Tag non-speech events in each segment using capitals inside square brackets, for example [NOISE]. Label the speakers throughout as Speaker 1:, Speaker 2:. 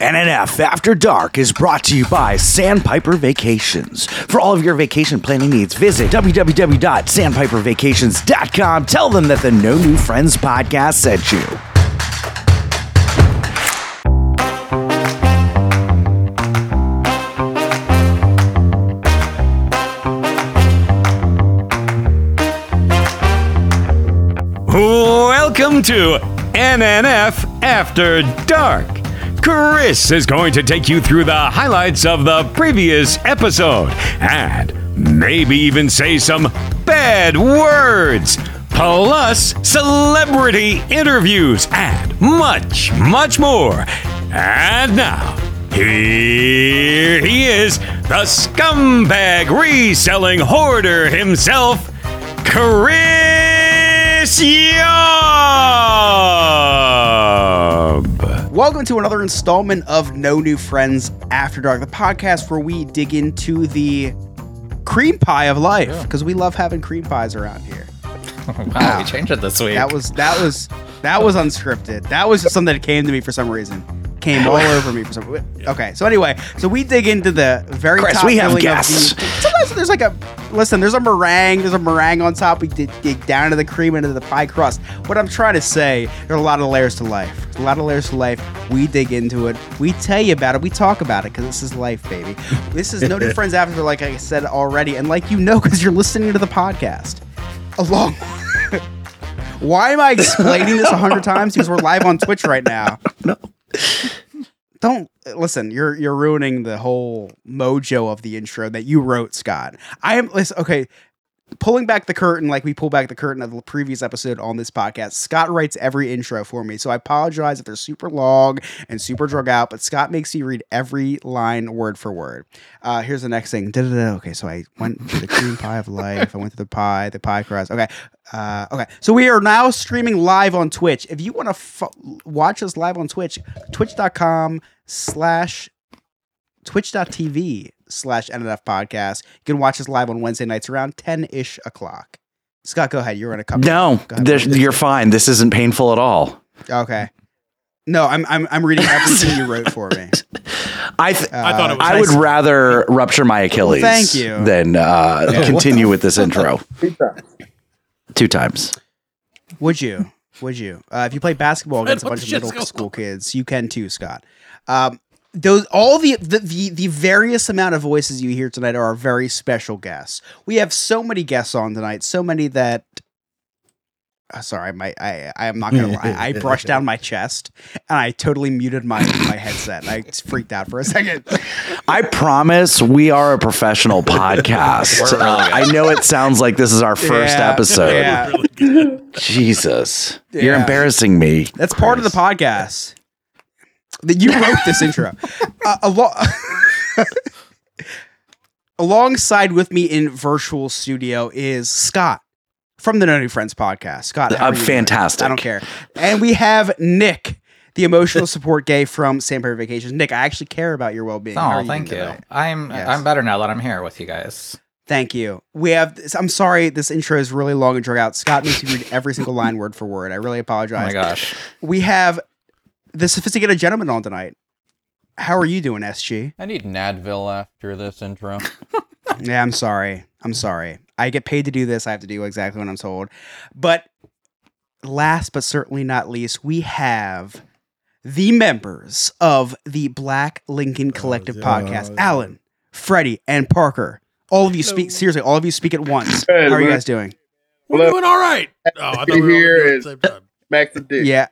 Speaker 1: NNF After Dark is brought to you by Sandpiper Vacations. For all of your vacation planning needs, visit www.sandpipervacations.com. Tell them that the No New Friends podcast sent you.
Speaker 2: Welcome to NNF After Dark. Chris is going to take you through the highlights of the previous episode and maybe even say some bad words, plus celebrity interviews and much, much more. And now, here he is, the scumbag reselling hoarder himself, Chris Yob.
Speaker 3: Welcome to another installment of No New Friends After Dark, the podcast where we dig into the cream pie of life because we love having cream pies around here. [LAUGHS]
Speaker 4: Wow, we changed it this week.
Speaker 3: That was that was that was unscripted. That was just something that came to me for some reason. Came all over me for some. Okay, so anyway, so we dig into the very
Speaker 1: Chris,
Speaker 3: top
Speaker 1: we have
Speaker 3: filling of
Speaker 1: guests.
Speaker 3: the- sometimes there's like a listen. There's a meringue. There's a meringue on top. We dig, dig down into the cream into the pie crust. What I'm trying to say, there's a lot of layers to life. There's a lot of layers to life. We dig into it. We tell you about it. We talk about it because this is life, baby. This is no new [LAUGHS] friends after, like I said already, and like you know, because you're listening to the podcast. Along. [LAUGHS] Why am I explaining this a hundred times? Because we're live on Twitch right now. [LAUGHS]
Speaker 1: No. [LAUGHS]
Speaker 3: Don't listen. You're you're ruining the whole mojo of the intro that you wrote, Scott. I am listen. Okay, pulling back the curtain, like we pull back the curtain of the previous episode on this podcast. Scott writes every intro for me, so I apologize if they're super long and super drug out. But Scott makes me read every line word for word. Uh, here's the next thing. Da-da-da. Okay, so I went to the cream pie of life. I went to the pie, the pie crust. Okay, uh, okay. So we are now streaming live on Twitch. If you want to f- watch us live on Twitch, twitch.com slash twitch.tv slash NNF podcast. You can watch us live on Wednesday nights around 10 ish o'clock. Scott, go ahead. You're in a couple.
Speaker 1: No,
Speaker 3: ahead.
Speaker 1: you're fine. This isn't painful at all.
Speaker 3: Okay. No, I'm, I'm, I'm reading everything [LAUGHS] you wrote for me.
Speaker 1: I th-
Speaker 3: I
Speaker 5: thought it was
Speaker 1: I would rather rupture my Achilles
Speaker 3: thank you.
Speaker 1: than uh, continue with this intro. [LAUGHS] Two times.
Speaker 3: Would you? Would you? Uh, if you play basketball against a bunch of middle school kids, you can too, Scott. Um, those all the, the the the various amount of voices you hear tonight are our very special guests. We have so many guests on tonight, so many that. Uh, sorry, my I I am not gonna lie. I [LAUGHS] brushed down my chest and I totally muted my my headset. And I freaked out for a second.
Speaker 1: I promise we are a professional podcast. Uh. I know it sounds like this is our first
Speaker 3: Yeah,
Speaker 1: episode.
Speaker 3: yeah.
Speaker 1: Jesus. You're embarrassing me.
Speaker 3: That's part of the podcast. That you wrote this intro. [LAUGHS] Uh, alo- [LAUGHS] alongside with me in virtual studio is Scott from the No New Friends podcast. Scott, how are doing?
Speaker 1: fantastic.
Speaker 3: I don't care. And we have Nick, the emotional support gay from Sandpiper Vacations. Nick, I actually care about your well being.
Speaker 4: Oh, thank you. I'm
Speaker 3: Yes.
Speaker 4: I'm better now that I'm here with you guys.
Speaker 3: Thank you. We have. This, I'm sorry, this intro is really long and drag out. Scott needs to read every single line word for word. I really apologize.
Speaker 4: Oh
Speaker 3: apologize.
Speaker 4: my gosh.
Speaker 3: we have the sophisticated gentleman on tonight. How are you doing, SG?
Speaker 5: I need an Advil after this intro. [LAUGHS]
Speaker 3: Yeah, I'm sorry. I'm sorry. I get paid to do this. I have to do exactly what I'm told. But last but certainly not least, we have the members of the Black Lincoln oh, Collective podcast. Alan, Freddie, and Parker. All of you speak seriously, all of you speak at once.
Speaker 6: Hey,
Speaker 3: How are you guys doing?
Speaker 5: We're
Speaker 6: Well,
Speaker 5: doing all right. Oh, I thought we were all
Speaker 6: here
Speaker 5: doing at
Speaker 6: is-
Speaker 5: the same time.
Speaker 6: Max the dick.
Speaker 3: Yeah.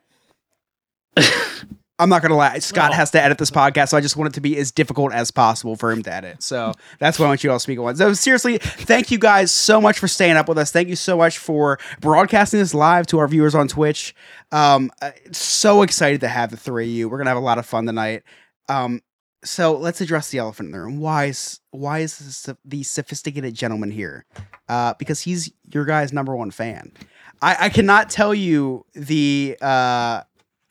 Speaker 3: [LAUGHS] I'm not gonna lie. Scott
Speaker 5: No.
Speaker 3: has to edit this podcast, so I just want it to be as difficult as possible for him to edit. So that's why I want you all to speak at once. So seriously, thank you guys so much for staying up with us. Thank you so much for broadcasting this live to our viewers on Twitch. Um, uh, so excited to have the three of you. We're gonna have a lot of fun tonight. Um, so let's address the elephant in the room. Why is why is this, the sophisticated gentleman here? Uh, because he's your guy's number one fan. I, I cannot tell you the uh,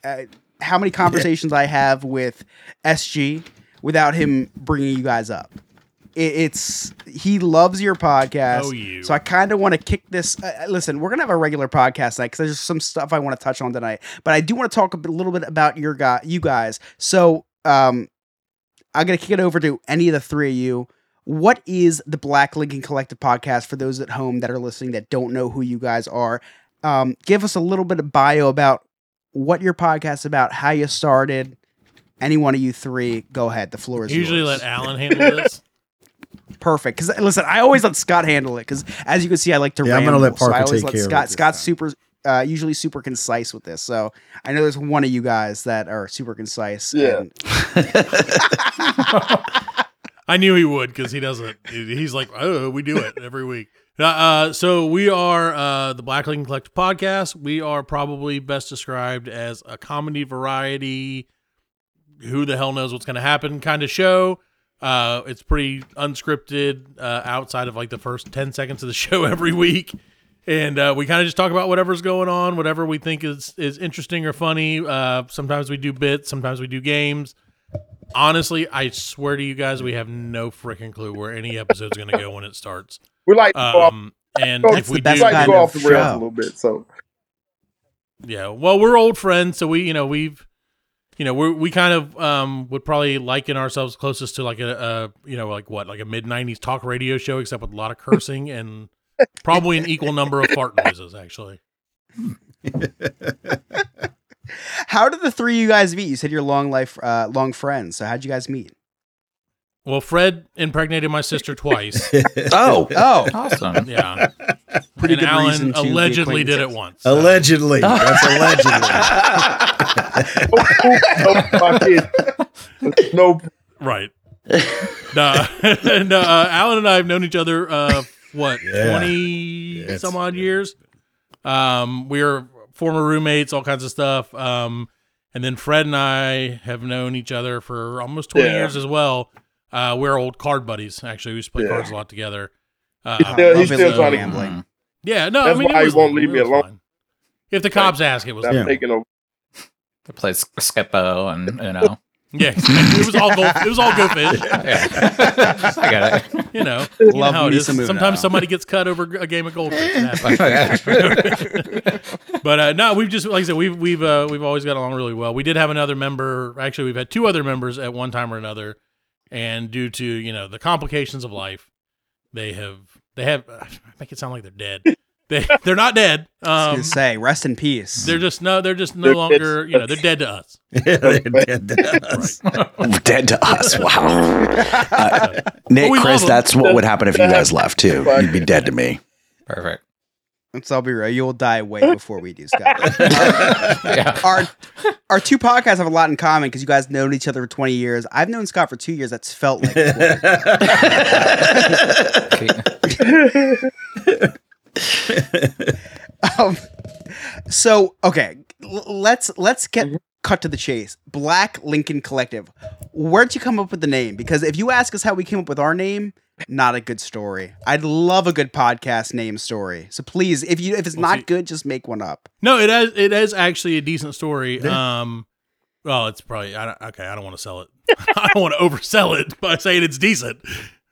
Speaker 3: uh, how many conversations I have with SG without him bringing you guys up. It, it's he loves your podcast.
Speaker 5: You.
Speaker 3: So I kind of want to kick this. Uh, uh, listen, we're gonna have a regular podcast night because there's some stuff I want to touch on tonight. But I do want to talk a bit- little bit about your guy, you guys. So um, I'm gonna kick it over to any of the three of you. What is the Black Lincoln Collective podcast for those at home that are listening that don't know who you guys are? Um, give us a little bit of bio about what your podcast about, how you started. Any one of you three, go ahead. The floor is
Speaker 6: Usually
Speaker 3: yours.
Speaker 6: let Alan handle this. [LAUGHS]
Speaker 3: perfect. Because listen, I always let Scott handle it. Because as you can see, I like to.
Speaker 7: Yeah, I'm gonna let Parker
Speaker 3: so I always
Speaker 7: take
Speaker 3: let
Speaker 7: care of
Speaker 3: Scott. Scott's
Speaker 7: time.
Speaker 3: super, uh, usually super concise with this. So I know there's one of you guys that are super concise.
Speaker 8: Yeah.
Speaker 3: and- [LAUGHS]
Speaker 6: I knew he would because he doesn't. He's like, oh, we do it every week. Uh, so we are uh, the Black Lincoln Collective podcast. We are probably best described as a comedy variety. Who the hell knows what's going to happen? Kind of show. Uh, it's pretty unscripted uh, outside of like the first ten seconds of the [LAUGHS] show every week, and uh, we kind of just talk about whatever's going on, whatever we think is is interesting or funny. Uh, sometimes we do bits, sometimes we do games honestly, I swear to you guys, we have no freaking clue where any episode's going to go when it starts.
Speaker 8: We like to go off,
Speaker 6: Um, and
Speaker 8: That's
Speaker 6: if we do,
Speaker 8: we like to go off the rails
Speaker 3: show.
Speaker 8: a little bit. So
Speaker 6: yeah, well, we're old friends, so we, you know, we've, you know, we we kind of um would probably liken ourselves closest to like a, a you know, like what, like a mid '90s talk radio show, except with a lot of cursing and [LAUGHS] probably an equal number of fart noises, actually. [LAUGHS]
Speaker 3: How did the three of you guys meet? You said you're long life, uh, long friends. So how'd you guys meet?
Speaker 6: Well, Fred impregnated my sister twice. [LAUGHS]
Speaker 1: Oh, [LAUGHS]
Speaker 3: Oh,
Speaker 4: Awesome.
Speaker 6: Yeah,
Speaker 3: pretty
Speaker 6: and
Speaker 3: good
Speaker 6: Alan
Speaker 3: reason to be
Speaker 6: allegedly did it
Speaker 3: acquaintances.
Speaker 6: once. so-
Speaker 7: allegedly. [LAUGHS] That's allegedly.
Speaker 8: no, my kid, no,
Speaker 6: Right. no, no uh, Alan and I have known each other uh what
Speaker 7: Yeah.
Speaker 6: twenty
Speaker 7: It's-
Speaker 6: some odd years. Um, we are former roommates, all kinds of stuff. Um, and then Fred and I have known each other for almost twenty
Speaker 8: Yeah.
Speaker 6: years as well. Uh, we're old card buddies. Actually, we used to play
Speaker 8: Yeah.
Speaker 6: cards a lot together. Uh,
Speaker 8: He's still- he's still trying to-
Speaker 3: gambling.
Speaker 4: Mm.
Speaker 6: yeah, no, I mean, it
Speaker 8: why he won't leave me alone.
Speaker 6: fine. If the cops ask, it was
Speaker 8: stop
Speaker 7: Yeah.
Speaker 8: taking over.
Speaker 4: They play Skip-Bo and you know. [LAUGHS]
Speaker 6: yeah. It was all gold. It was all go fish. [LAUGHS]
Speaker 4: Yeah. [LAUGHS] I got it.
Speaker 6: You know, you know
Speaker 3: Love
Speaker 6: how it
Speaker 3: me
Speaker 6: is.
Speaker 3: some Uno.
Speaker 6: Sometimes somebody gets cut over a game of goldfish. But uh, no, we've just like I said, we've we've uh, we've always got along really well. We did have another member. Actually, we've had two other members at one time or another, and due to you know the complications of life, they have they have. [SIGHS] I make it sound like they're dead. [LAUGHS] They they're not dead.
Speaker 3: I was
Speaker 6: Um,
Speaker 3: gonna say, rest in peace.
Speaker 6: they're just no, they're just no
Speaker 8: They're
Speaker 6: longer. You know, they're dead to us.
Speaker 7: Yeah, [LAUGHS] they're dead to us. [LAUGHS]
Speaker 1: dead to us. Wow. Uh, Nick, Chris, that's what would happen if you guys left too. You'd be dead to me.
Speaker 4: Perfect.
Speaker 3: Let's all be real. You'll die way [LAUGHS] before we do, Scott. [LAUGHS]
Speaker 4: Yeah.
Speaker 3: our our two podcasts have a lot in common because you guys known each other for 20 years. I've known Scott for two years. That's felt like [LAUGHS] um, so okay, l- let's let's get cut to the chase. Black Lincoln Collective. Where'd you come up with the name? Because if you ask us how we came up with our name, not a good story. I'd love a good podcast name story. So please, if you if it's
Speaker 6: Well,
Speaker 3: not
Speaker 6: see-
Speaker 3: good, just make one up.
Speaker 6: No, it is it is actually a decent story. Um, well, it's probably I don't, okay. I don't want to sell it. [LAUGHS] I don't want to oversell it by saying it's decent.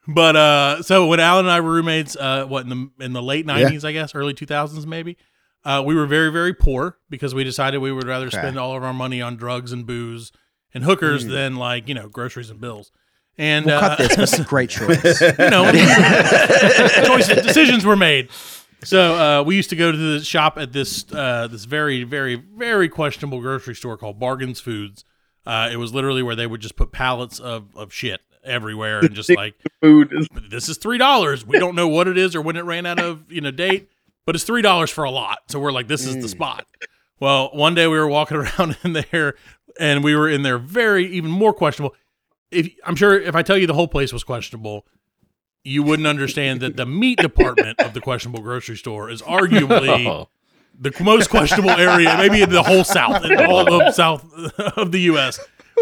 Speaker 6: But uh, so when Alan and I were roommates, uh, what in the in the late nineties, I guess, early two thousands, maybe. Uh, we were very very poor because we decided we would rather
Speaker 3: Okay.
Speaker 6: spend all of our money on drugs and booze and hookers than like you know groceries and bills. And
Speaker 3: We'll
Speaker 6: uh,
Speaker 3: cut this, but great [LAUGHS] choice.
Speaker 6: you know, [LAUGHS] choices, decisions were made. So uh, we used to go to the shop at this uh, this very very very questionable grocery store called Bargains Foods. Uh, it was literally where they would just put pallets of, of shit everywhere and just [LAUGHS] like
Speaker 8: Food is
Speaker 6: this is three dollars. We don't know what it is or when it ran out of you know date, but it's three dollars for a lot. So we're like, this is the spot. Well, one day we were walking around in there, and we were in there very even more questionable. If I'm sure if I tell you the whole place was questionable, you wouldn't understand that the meat department of the questionable grocery store is arguably
Speaker 4: Oh. [LAUGHS]
Speaker 6: the most questionable area, maybe in the whole South, in all of [LAUGHS] South of the U.S.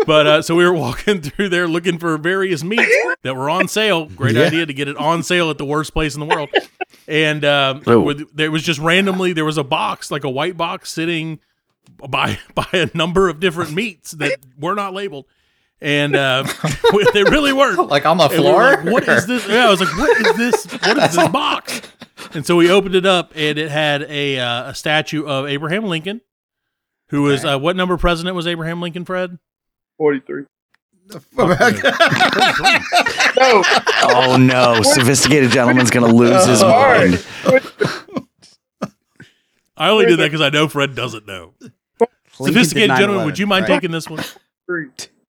Speaker 6: But uh, so we were walking through there looking for various meats that were on sale. Great
Speaker 7: Yeah.
Speaker 6: idea to get it on sale at the worst place in the world. And um,
Speaker 1: Oh.
Speaker 6: with, there was just randomly there was a box, like a white box, sitting by [LAUGHS] by a number of different meats that were not labeled, and uh, [LAUGHS] they really weren't.
Speaker 4: Like on the
Speaker 6: And we
Speaker 4: floor?
Speaker 6: like, what is this? Yeah, I was like, what is this? What is this box? And so we opened it up, and it had a uh, a statue of Abraham Lincoln, who was uh, what number president was Abraham Lincoln? Fred,
Speaker 8: 43. No,
Speaker 1: Oh no, sophisticated gentleman's gonna lose his mind.
Speaker 6: I only did that because I know Fred doesn't know.
Speaker 3: Lincoln
Speaker 6: Sophisticated gentleman, would you mind
Speaker 3: right?
Speaker 6: taking this one?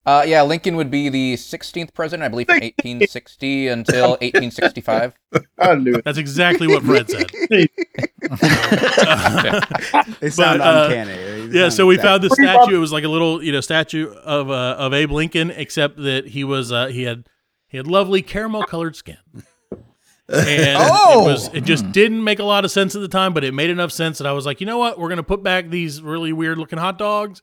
Speaker 5: Uh, yeah, Lincoln would be the 16th president, I believe, from 1860 until [LAUGHS] 1865.
Speaker 8: I knew it.
Speaker 6: That's exactly what Fred said. [LAUGHS]
Speaker 3: They [LAUGHS] sound
Speaker 6: uh,
Speaker 3: uncanny. They
Speaker 6: Yeah,
Speaker 3: sound
Speaker 6: so we
Speaker 3: exact-
Speaker 6: found the statue. It was like a little, you know, statue of uh, of Abe Lincoln, except that he was uh, he had he had lovely caramel colored skin, and
Speaker 3: Oh!
Speaker 6: it was it just didn't make a lot of sense at the time, but it made enough sense that I was like, you know what, we're gonna put back these really weird looking hot dogs,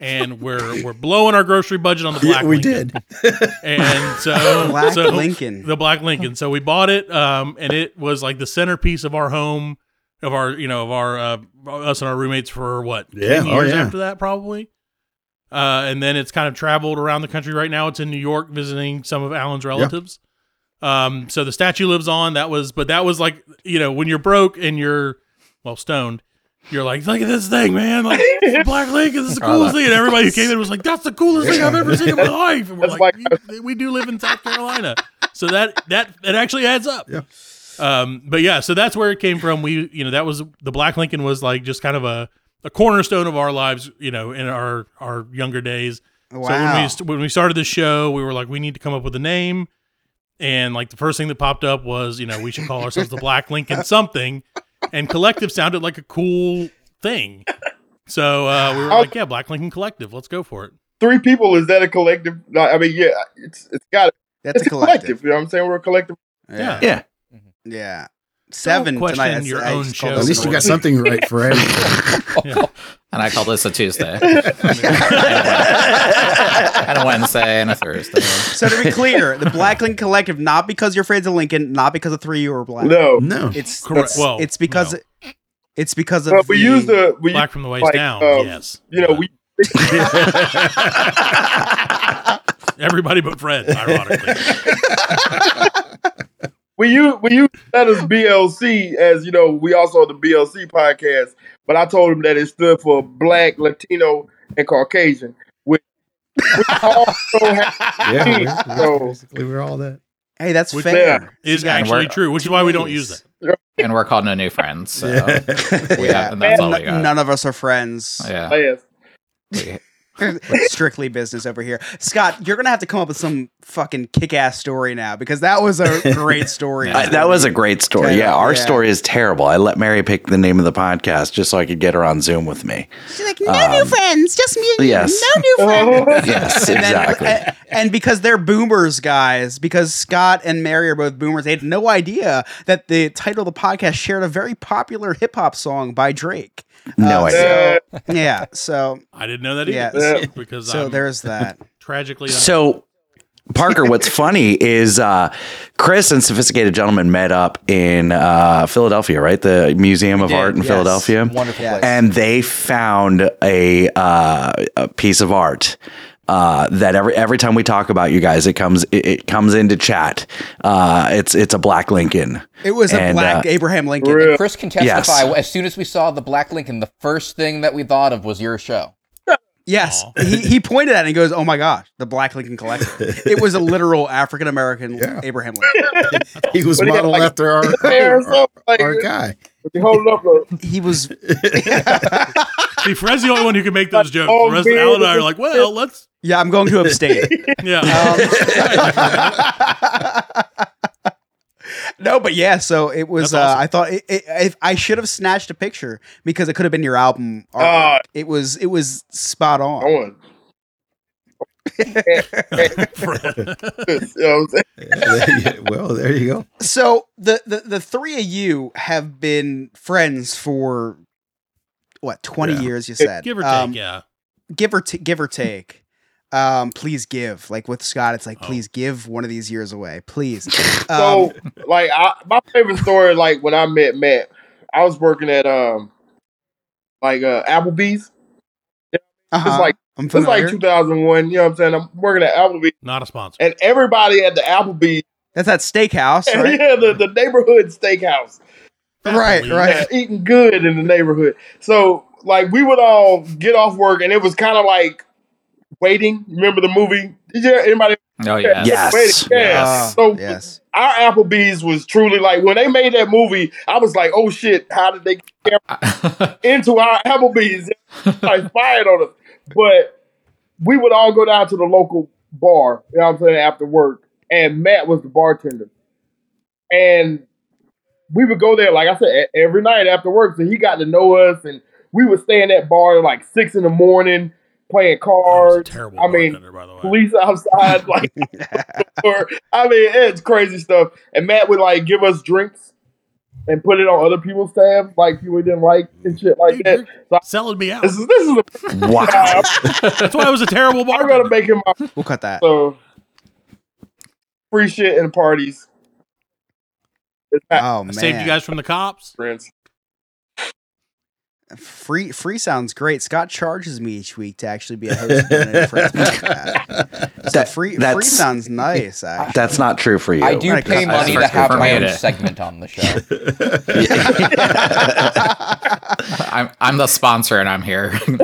Speaker 6: and we're we're blowing our grocery budget on the black.
Speaker 7: Yeah, we
Speaker 6: Lincoln.
Speaker 7: did.
Speaker 6: and so [LAUGHS]
Speaker 3: Black
Speaker 6: so-
Speaker 3: Lincoln.
Speaker 6: the black Lincoln. So we bought it, um, and it was like the centerpiece of our home, of our you know of our uh, us and our roommates for what
Speaker 7: Yeah,
Speaker 6: ten
Speaker 7: oh,
Speaker 6: years
Speaker 7: yeah.
Speaker 6: after that probably. Uh, and then it's kind of traveled around the country. Right now, it's in New York visiting some of Alan's relatives. Um, so the statue lives on. That was, but that was like you know when you're broke and you're well stoned. You're like, look at this thing, man! Like [LAUGHS] Black Lincoln, is the coolest thing. And everybody who came [LAUGHS] in was like, "That's the coolest thing I've ever seen in my [LAUGHS] life." And we're
Speaker 8: That's
Speaker 6: like,
Speaker 8: like-
Speaker 6: "We- "We do live in South Carolina, so that that it actually adds up."
Speaker 7: Yeah.
Speaker 6: Um, but yeah, so that's where it came from. We, you know, that was the Black Lincoln was like just kind of a, a cornerstone of our lives, you know, in our our younger days. Wow. So when we when we started the show, we were like, we need to come up with a name, and like the first thing that popped up was, you know, we should call ourselves the Black Lincoln something, and collective sounded like a cool thing. So uh, we were like, yeah, Black Lincoln Collective, let's go for it.
Speaker 8: Three people is that a collective? No, I mean, yeah, it's it's got
Speaker 3: That's
Speaker 8: it's
Speaker 3: a collective.
Speaker 8: You know what I'm saying? We're a collective.
Speaker 6: Yeah.
Speaker 1: Yeah.
Speaker 3: Yeah. Seven
Speaker 6: question
Speaker 3: tonight.
Speaker 6: Your
Speaker 3: I
Speaker 6: own
Speaker 3: just called
Speaker 6: show.
Speaker 7: At least you got something right for [LAUGHS] everything.
Speaker 4: And I call this a Tuesday, [LAUGHS] and a Wednesday, and a Thursday.
Speaker 3: So to be clear, the Black Lincoln Collective, not because you're friends of Lincoln, not because of three you were black.
Speaker 8: No,
Speaker 7: No.
Speaker 3: It's
Speaker 6: Correct.
Speaker 3: It's,
Speaker 6: Well,
Speaker 3: it's because
Speaker 6: no.
Speaker 3: it's because of
Speaker 8: but we
Speaker 3: the,
Speaker 8: use the we
Speaker 6: Black from the waist
Speaker 8: like,
Speaker 6: down,
Speaker 8: um,
Speaker 6: yes.
Speaker 8: you know we [LAUGHS] [LAUGHS]
Speaker 6: Everybody but Fred, ironically.
Speaker 8: We use we use that as BLC as you know we also have the BLC podcast, but I told him that it stood for Black, Latino, and Caucasian, which, which [LAUGHS] also have
Speaker 7: Yeah, we're,
Speaker 8: so
Speaker 7: basically we're all that.
Speaker 3: Hey, that's
Speaker 6: Which-
Speaker 3: fair.
Speaker 6: is
Speaker 3: Yeah.
Speaker 6: actually true, which is why we don't use that.
Speaker 4: And we're called No New Friends. So
Speaker 7: Yeah.
Speaker 4: we have, and that's all we got.
Speaker 3: none of us are friends.
Speaker 4: Yeah.
Speaker 8: yes.
Speaker 4: We-
Speaker 3: Strictly business over here. Scott, you're gonna have to come up with some fucking kick-ass story now because that was a great [LAUGHS] story.
Speaker 1: Uh, that was a great story.
Speaker 3: Kind
Speaker 1: Yeah, our
Speaker 3: yeah.
Speaker 1: story is terrible. I let Mary pick the name of the podcast just so I could get her on Zoom with me.
Speaker 3: She's like, no new friends, just me.
Speaker 1: yes.
Speaker 3: No new [LAUGHS] friends. [LAUGHS]
Speaker 1: Yes,
Speaker 3: And then-
Speaker 1: exactly.
Speaker 3: and, and because they're boomers, guys, because Scott and Mary are both boomers, they had no idea that the title of the podcast shared a very popular hip hop song by Drake.
Speaker 1: No
Speaker 3: Uh,
Speaker 1: idea.
Speaker 8: Uh, [LAUGHS]
Speaker 3: Yeah, so
Speaker 6: I didn't know that
Speaker 3: Yeah.
Speaker 6: either.
Speaker 8: Yeah.
Speaker 6: Because
Speaker 3: so
Speaker 6: I'm
Speaker 3: there's that. [LAUGHS]
Speaker 6: tragically
Speaker 1: So, Parker, what's [LAUGHS] funny is uh, Chris and Sophisticated Gentleman met up in uh, Philadelphia, right? The Museum of
Speaker 3: did,
Speaker 1: Art in
Speaker 3: yes.
Speaker 1: Philadelphia.
Speaker 5: Wonderful
Speaker 3: Yes.
Speaker 5: place.
Speaker 1: and they found a, uh, a piece of art uh, that every every time we talk about you guys, it comes it, it comes into chat. Uh, it's it's a black Lincoln.
Speaker 3: It was a black
Speaker 1: uh,
Speaker 3: Abraham Lincoln.
Speaker 8: Real.
Speaker 5: Chris can testify.
Speaker 1: Yes.
Speaker 5: As soon as we saw the Black Lincoln, the first thing that we thought of was your show. [LAUGHS]
Speaker 3: Yes,
Speaker 6: Aw.
Speaker 3: he, he pointed at it and goes, "Oh my gosh, the Black Lincoln Collective." [LAUGHS] it was a literal African American
Speaker 7: Yeah.
Speaker 3: Abraham Lincoln. [LAUGHS]
Speaker 7: He was
Speaker 8: What do you got,
Speaker 7: modeled
Speaker 8: like,
Speaker 7: after our,
Speaker 8: hair or
Speaker 7: our, our guy.
Speaker 8: Hold it up. Look.
Speaker 3: He was [LAUGHS]
Speaker 6: see, Fred's the only one who can make those jokes.
Speaker 8: Oh,
Speaker 6: the rest of
Speaker 8: man.
Speaker 6: Alan and I are like, well, let's
Speaker 3: yeah. I'm going to abstain. [LAUGHS]
Speaker 6: yeah.
Speaker 3: Um, [LAUGHS] no, but yeah. So it was.
Speaker 6: That's
Speaker 3: Uh. I thought it, it, I, I should have snatched a picture because it could have been your album. artwork.
Speaker 8: Ah.
Speaker 3: it was. It was spot on.
Speaker 8: On.
Speaker 6: Fred.
Speaker 8: You know what I'm saying?
Speaker 7: Yeah, there- [LAUGHS] well, there you go.
Speaker 3: So the, the the three of you have been friends for what twenty
Speaker 7: Yeah.
Speaker 3: years? You said
Speaker 6: Give or take,
Speaker 3: Um,
Speaker 6: yeah.
Speaker 3: give or t- give or take. Um, please give. Like with Scott, it's like
Speaker 6: Oh.
Speaker 3: please give one of these years away, please. [LAUGHS]
Speaker 8: So,
Speaker 3: Um,
Speaker 8: like, I, my favorite story, like when I met Matt, I was working at um, like uh, Applebee's.
Speaker 3: uh-huh.
Speaker 8: like-
Speaker 3: I'm
Speaker 8: It was like
Speaker 3: familiar.
Speaker 8: 2001. You know what I'm saying? I'm working at Applebee's,
Speaker 6: Not a sponsor.
Speaker 8: and everybody at the Applebee's,
Speaker 3: That's that steakhouse, [LAUGHS] right?
Speaker 8: yeah, the, the neighborhood steakhouse,
Speaker 3: right,
Speaker 6: Applebee's.
Speaker 3: right.
Speaker 8: eating good in the neighborhood. So, like, we would all get off work, and it was kind of like Waiting. Remember the movie? Did you anybody?
Speaker 4: Oh yeah.
Speaker 1: Yes.
Speaker 8: Waiting. Yeah.
Speaker 3: Uh,
Speaker 8: so
Speaker 3: yes.
Speaker 8: our Applebee's was truly like when they made that movie. I was like, oh shit, how did they get [LAUGHS] into our Applebee's? I fired on us. But we would all go down to the local bar. You know what I'm saying after work, and Matt was the bartender, and we would go there like I said every night after work. So he got to know us, and we would stay in that bar at like six in the morning playing cards.
Speaker 6: terrible
Speaker 8: I mean,
Speaker 6: by the way.
Speaker 8: police outside, [LAUGHS] like, or [LAUGHS] I mean, it's crazy stuff. And Matt would like give us drinks and put it on other people's tabs, like people we didn't like and shit like
Speaker 6: Dude,
Speaker 8: that.
Speaker 6: you're
Speaker 8: So
Speaker 6: selling me out.
Speaker 8: this is this is a [LAUGHS]
Speaker 1: Wow.
Speaker 6: That's why I was a terrible
Speaker 8: I'm gonna make him my
Speaker 3: We'll cut that.
Speaker 8: so free shit and parties. It's
Speaker 3: Oh
Speaker 6: I
Speaker 3: man,
Speaker 6: saved you guys from the cops.
Speaker 8: friends.
Speaker 3: Free free sounds great. Scott charges me each week to actually be a host of Donated [LAUGHS] So
Speaker 1: That-
Speaker 3: free free sounds nice. [LAUGHS] Actually.
Speaker 1: That's not true for you.
Speaker 5: I do
Speaker 3: Right,
Speaker 5: pay money to have my own segment on the show. [LAUGHS]
Speaker 4: I'm I'm the sponsor and I'm here. working,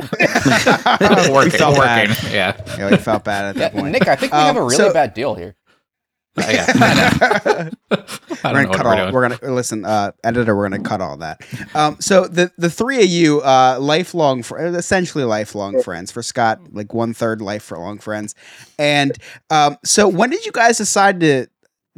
Speaker 3: felt
Speaker 4: working.
Speaker 3: bad.
Speaker 4: Yeah.
Speaker 3: Yeah, we felt bad at
Speaker 5: Yeah,
Speaker 3: that point.
Speaker 5: Nick, I think we
Speaker 3: Um,
Speaker 5: have a really
Speaker 3: so-
Speaker 5: bad deal here.
Speaker 4: Oh, yeah. [LAUGHS] I know. [LAUGHS] I
Speaker 3: we're gonna
Speaker 4: know
Speaker 3: cut
Speaker 4: we're
Speaker 3: all.
Speaker 4: doing.
Speaker 3: We're gonna listen, uh, editor. We're gonna cut all that. Um, so the the three of you, uh, lifelong, fr- essentially lifelong friends. For Scott, like one third lifelong friends, and um, so when did you guys decide to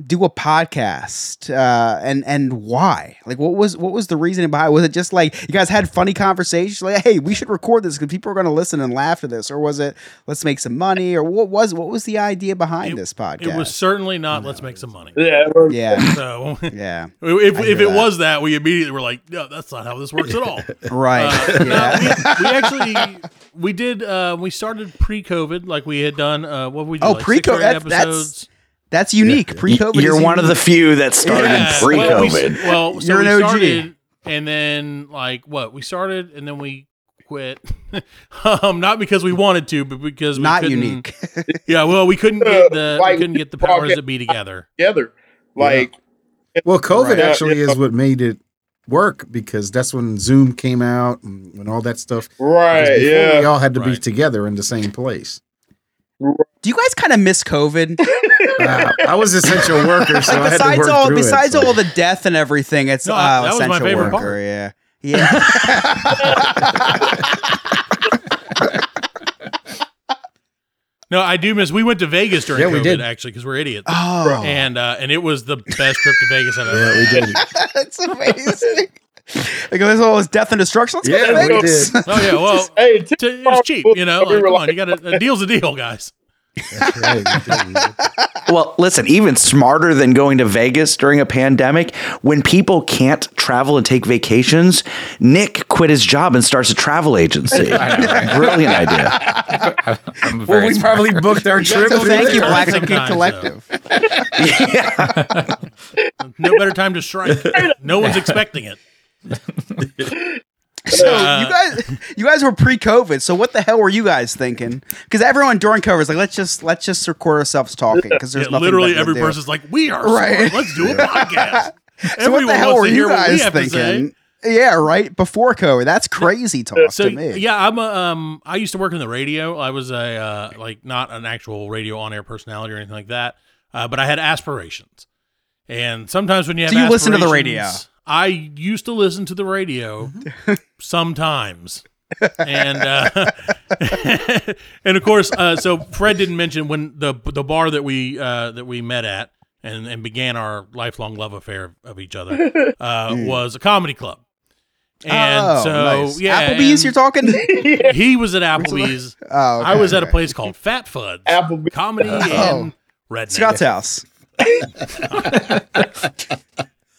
Speaker 3: do a podcast? Uh, and and why? Like, what was what was the reasoning behind? it? Was it just like you guys had funny conversations, like, hey, we should record this because people are gonna listen and laugh at this, or was it let's make some money, or what was what was the idea behind
Speaker 6: It-
Speaker 3: this podcast?
Speaker 6: It was certainly not. Let's make some money.
Speaker 8: Yeah,
Speaker 3: yeah,
Speaker 6: So [LAUGHS]
Speaker 3: yeah, [LAUGHS]
Speaker 6: if, if it
Speaker 3: that.
Speaker 6: was that, we immediately were like, no, that's not how this works at all. [LAUGHS]
Speaker 3: right,
Speaker 6: Uh, no,
Speaker 3: yeah.
Speaker 6: we, we actually we did uh, we started pre-COVID like we had done uh, what we did
Speaker 3: Oh,
Speaker 6: like
Speaker 3: pre-covid
Speaker 6: six or eight
Speaker 3: that's- that's-
Speaker 6: episodes.
Speaker 3: That's unique. Pre-COVID.
Speaker 1: You're
Speaker 3: is
Speaker 1: one of the few that started
Speaker 6: Yeah,
Speaker 1: pre-COVID.
Speaker 6: Well, we, well so
Speaker 3: You're
Speaker 6: we
Speaker 3: an OG.
Speaker 6: started and then like what we started and then we quit. [LAUGHS] um, not because we wanted to, but because we
Speaker 3: not
Speaker 6: couldn't-
Speaker 3: unique. [LAUGHS]
Speaker 6: Yeah, well, we couldn't get the [LAUGHS] we couldn't get the powers that be together.
Speaker 8: together. Like
Speaker 7: Well, COVID
Speaker 8: Right.
Speaker 7: actually
Speaker 8: Yeah, yeah.
Speaker 7: is what made it work because that's when Zoom came out and when all that stuff.
Speaker 8: right, yeah.
Speaker 7: We all had to be together in the same place.
Speaker 3: Do you guys kind of miss COVID? [LAUGHS]
Speaker 7: Uh, I was essential worker, so I had to
Speaker 3: besides
Speaker 7: work
Speaker 3: all, besides
Speaker 7: it, so-
Speaker 3: all the death and everything, it's
Speaker 6: No,
Speaker 3: uh,
Speaker 6: that was my
Speaker 3: essential
Speaker 6: favorite
Speaker 3: worker.
Speaker 6: part.
Speaker 3: Yeah, yeah. [LAUGHS]
Speaker 6: No, I do miss. We went to Vegas during
Speaker 7: Yeah, we
Speaker 6: COVID
Speaker 7: did.
Speaker 6: actually because we're idiots.
Speaker 3: oh,
Speaker 6: And uh, and it was the best trip to Vegas I've ever.
Speaker 7: Yeah, we did. [LAUGHS]
Speaker 3: that's amazing. Like there's all this death and destruction. Let's
Speaker 7: Yeah,
Speaker 3: go to
Speaker 7: we did.
Speaker 6: Oh yeah, well,
Speaker 8: Hey,
Speaker 6: t- it was cheap, you know. Like, come on, you got a, a deal's a deal, guys.
Speaker 7: That's right, we did, we did.
Speaker 1: Well, listen, even smarter than going to Vegas during a pandemic, when people can't travel and take vacations, Nick quit his job and starts a travel agency.
Speaker 4: I know, right? [LAUGHS]
Speaker 1: Brilliant idea.
Speaker 4: I'm
Speaker 7: Well, we
Speaker 4: smart.
Speaker 7: probably booked our [LAUGHS] trip.
Speaker 3: So thank you,
Speaker 6: Sometimes,
Speaker 3: Black
Speaker 6: though.
Speaker 3: Ticket Collective. [LAUGHS]
Speaker 6: No better time to strike. No one's expecting it. [LAUGHS]
Speaker 3: So
Speaker 6: Uh,
Speaker 3: you guys, you guys were pre-COVID. So what the hell were you guys thinking? Because everyone during COVID is like, let's just let's just record ourselves talking because there's
Speaker 6: Yeah, literally every person's like, "We are
Speaker 3: Right.
Speaker 6: smart. Let's do a podcast." [LAUGHS]
Speaker 3: So what the hell were you
Speaker 6: we
Speaker 3: guys
Speaker 6: say.
Speaker 3: thinking? Yeah, right before COVID. That's crazy talk
Speaker 6: So
Speaker 3: to me.
Speaker 6: yeah, I'm a um. I used to work in the radio. I was a uh, like not an actual radio on air personality or anything like that. Uh, but I had aspirations, and sometimes when you have
Speaker 3: So you listen to the radio?
Speaker 6: Aspirations, I used to listen to the radio [LAUGHS] sometimes. and uh, [LAUGHS] and of course, uh, so Fred didn't mention when the the bar that we uh, that we met at and, and began our lifelong love affair of each other [LAUGHS] uh, was a comedy club. And
Speaker 3: Oh,
Speaker 6: so
Speaker 3: nice.
Speaker 6: yeah,
Speaker 3: Applebee's. You're talking.
Speaker 6: he was at Applebee's.
Speaker 3: Oh, okay,
Speaker 6: I was at a place called Fat Fuds.
Speaker 8: Applebee's.
Speaker 6: Comedy
Speaker 3: Oh.
Speaker 6: and redneck.
Speaker 3: Scott's house.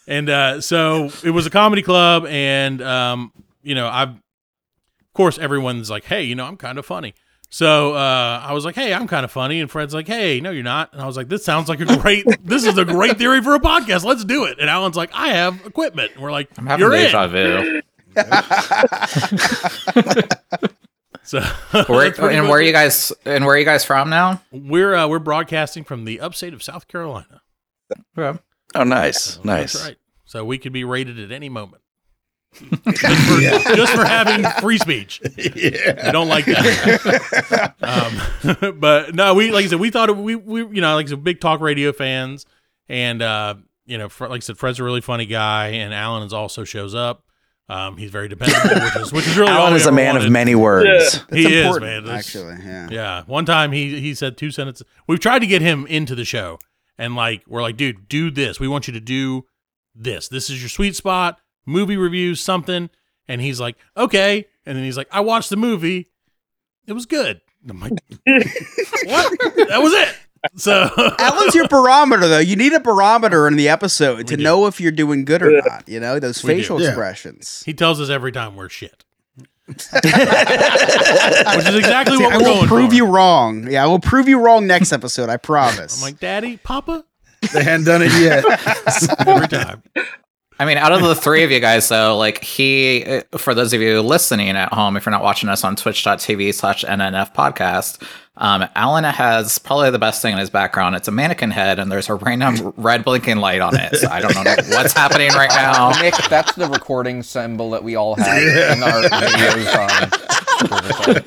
Speaker 6: And uh, so it was a comedy club, and um, you know, I've of course everyone's like, "Hey, you know, I'm kind of funny." So uh, I was like, "Hey, I'm kind of funny," and Fred's like, "Hey, no, you're not." And I was like, "This sounds like a great. this is a great theory for a podcast. Let's do it." And Alan's like, "I have equipment." And we're like,
Speaker 4: I'm having
Speaker 6: "You're in."
Speaker 4: deja vu. [LAUGHS]
Speaker 6: So
Speaker 4: Where, and where are you guys? And where are you guys from now?
Speaker 6: We're uh, we're broadcasting from the upstate of South Carolina.
Speaker 1: Oh, nice. Nice.
Speaker 6: That's right. So we could be raided at any moment. [LAUGHS] just, for, just for having free speech. [LAUGHS] Yeah. I don't like that. [LAUGHS] um, but no, we like I said, we thought it, we we you know like I said, big talk radio fans, and uh, you know, Fre- like I said, Fred's a really funny guy, and Alan is also shows up. Um, he's very dependable, which is which is really all
Speaker 1: Alan is a
Speaker 6: ever
Speaker 1: man of many words.
Speaker 6: He
Speaker 3: It's
Speaker 6: is
Speaker 3: important,
Speaker 6: man. That's-
Speaker 3: Actually, yeah.
Speaker 6: yeah. One time he he said two sentences. We've tried to get him into the show, and like we're like, dude, do this. We want you to do this. This is your sweet spot. Movie reviews, something. And he's like, okay. And then he's like, I watched the movie. It was good. And I'm like, [LAUGHS] what? That was it. So [LAUGHS]
Speaker 3: Alan's your barometer, though. You need a barometer in the episode to
Speaker 6: do.
Speaker 3: know if you're doing good or not. You know those
Speaker 6: We do.
Speaker 3: facial
Speaker 7: Yeah.
Speaker 3: expressions.
Speaker 6: he tells us every time we're shit. [LAUGHS] Which is exactly
Speaker 3: See,
Speaker 6: what
Speaker 3: I
Speaker 6: we're
Speaker 3: will
Speaker 6: going
Speaker 3: prove
Speaker 6: for.
Speaker 3: you wrong. Yeah, I will prove you wrong next episode. I promise.
Speaker 6: I'm like, Daddy, Papa,
Speaker 7: They hadn't done it yet. [LAUGHS]
Speaker 6: every time.
Speaker 4: I mean, out of the three of you guys, though, like he, uh, for those of you listening at home, if you're not watching us on twitch.tv slash NNF podcast, um, Alan has probably the best thing in his background. It's a mannequin head and there's a random red blinking light on it. So I don't know what's happening right now. [LAUGHS]
Speaker 5: Nick, that's the recording symbol that we all have in our videos.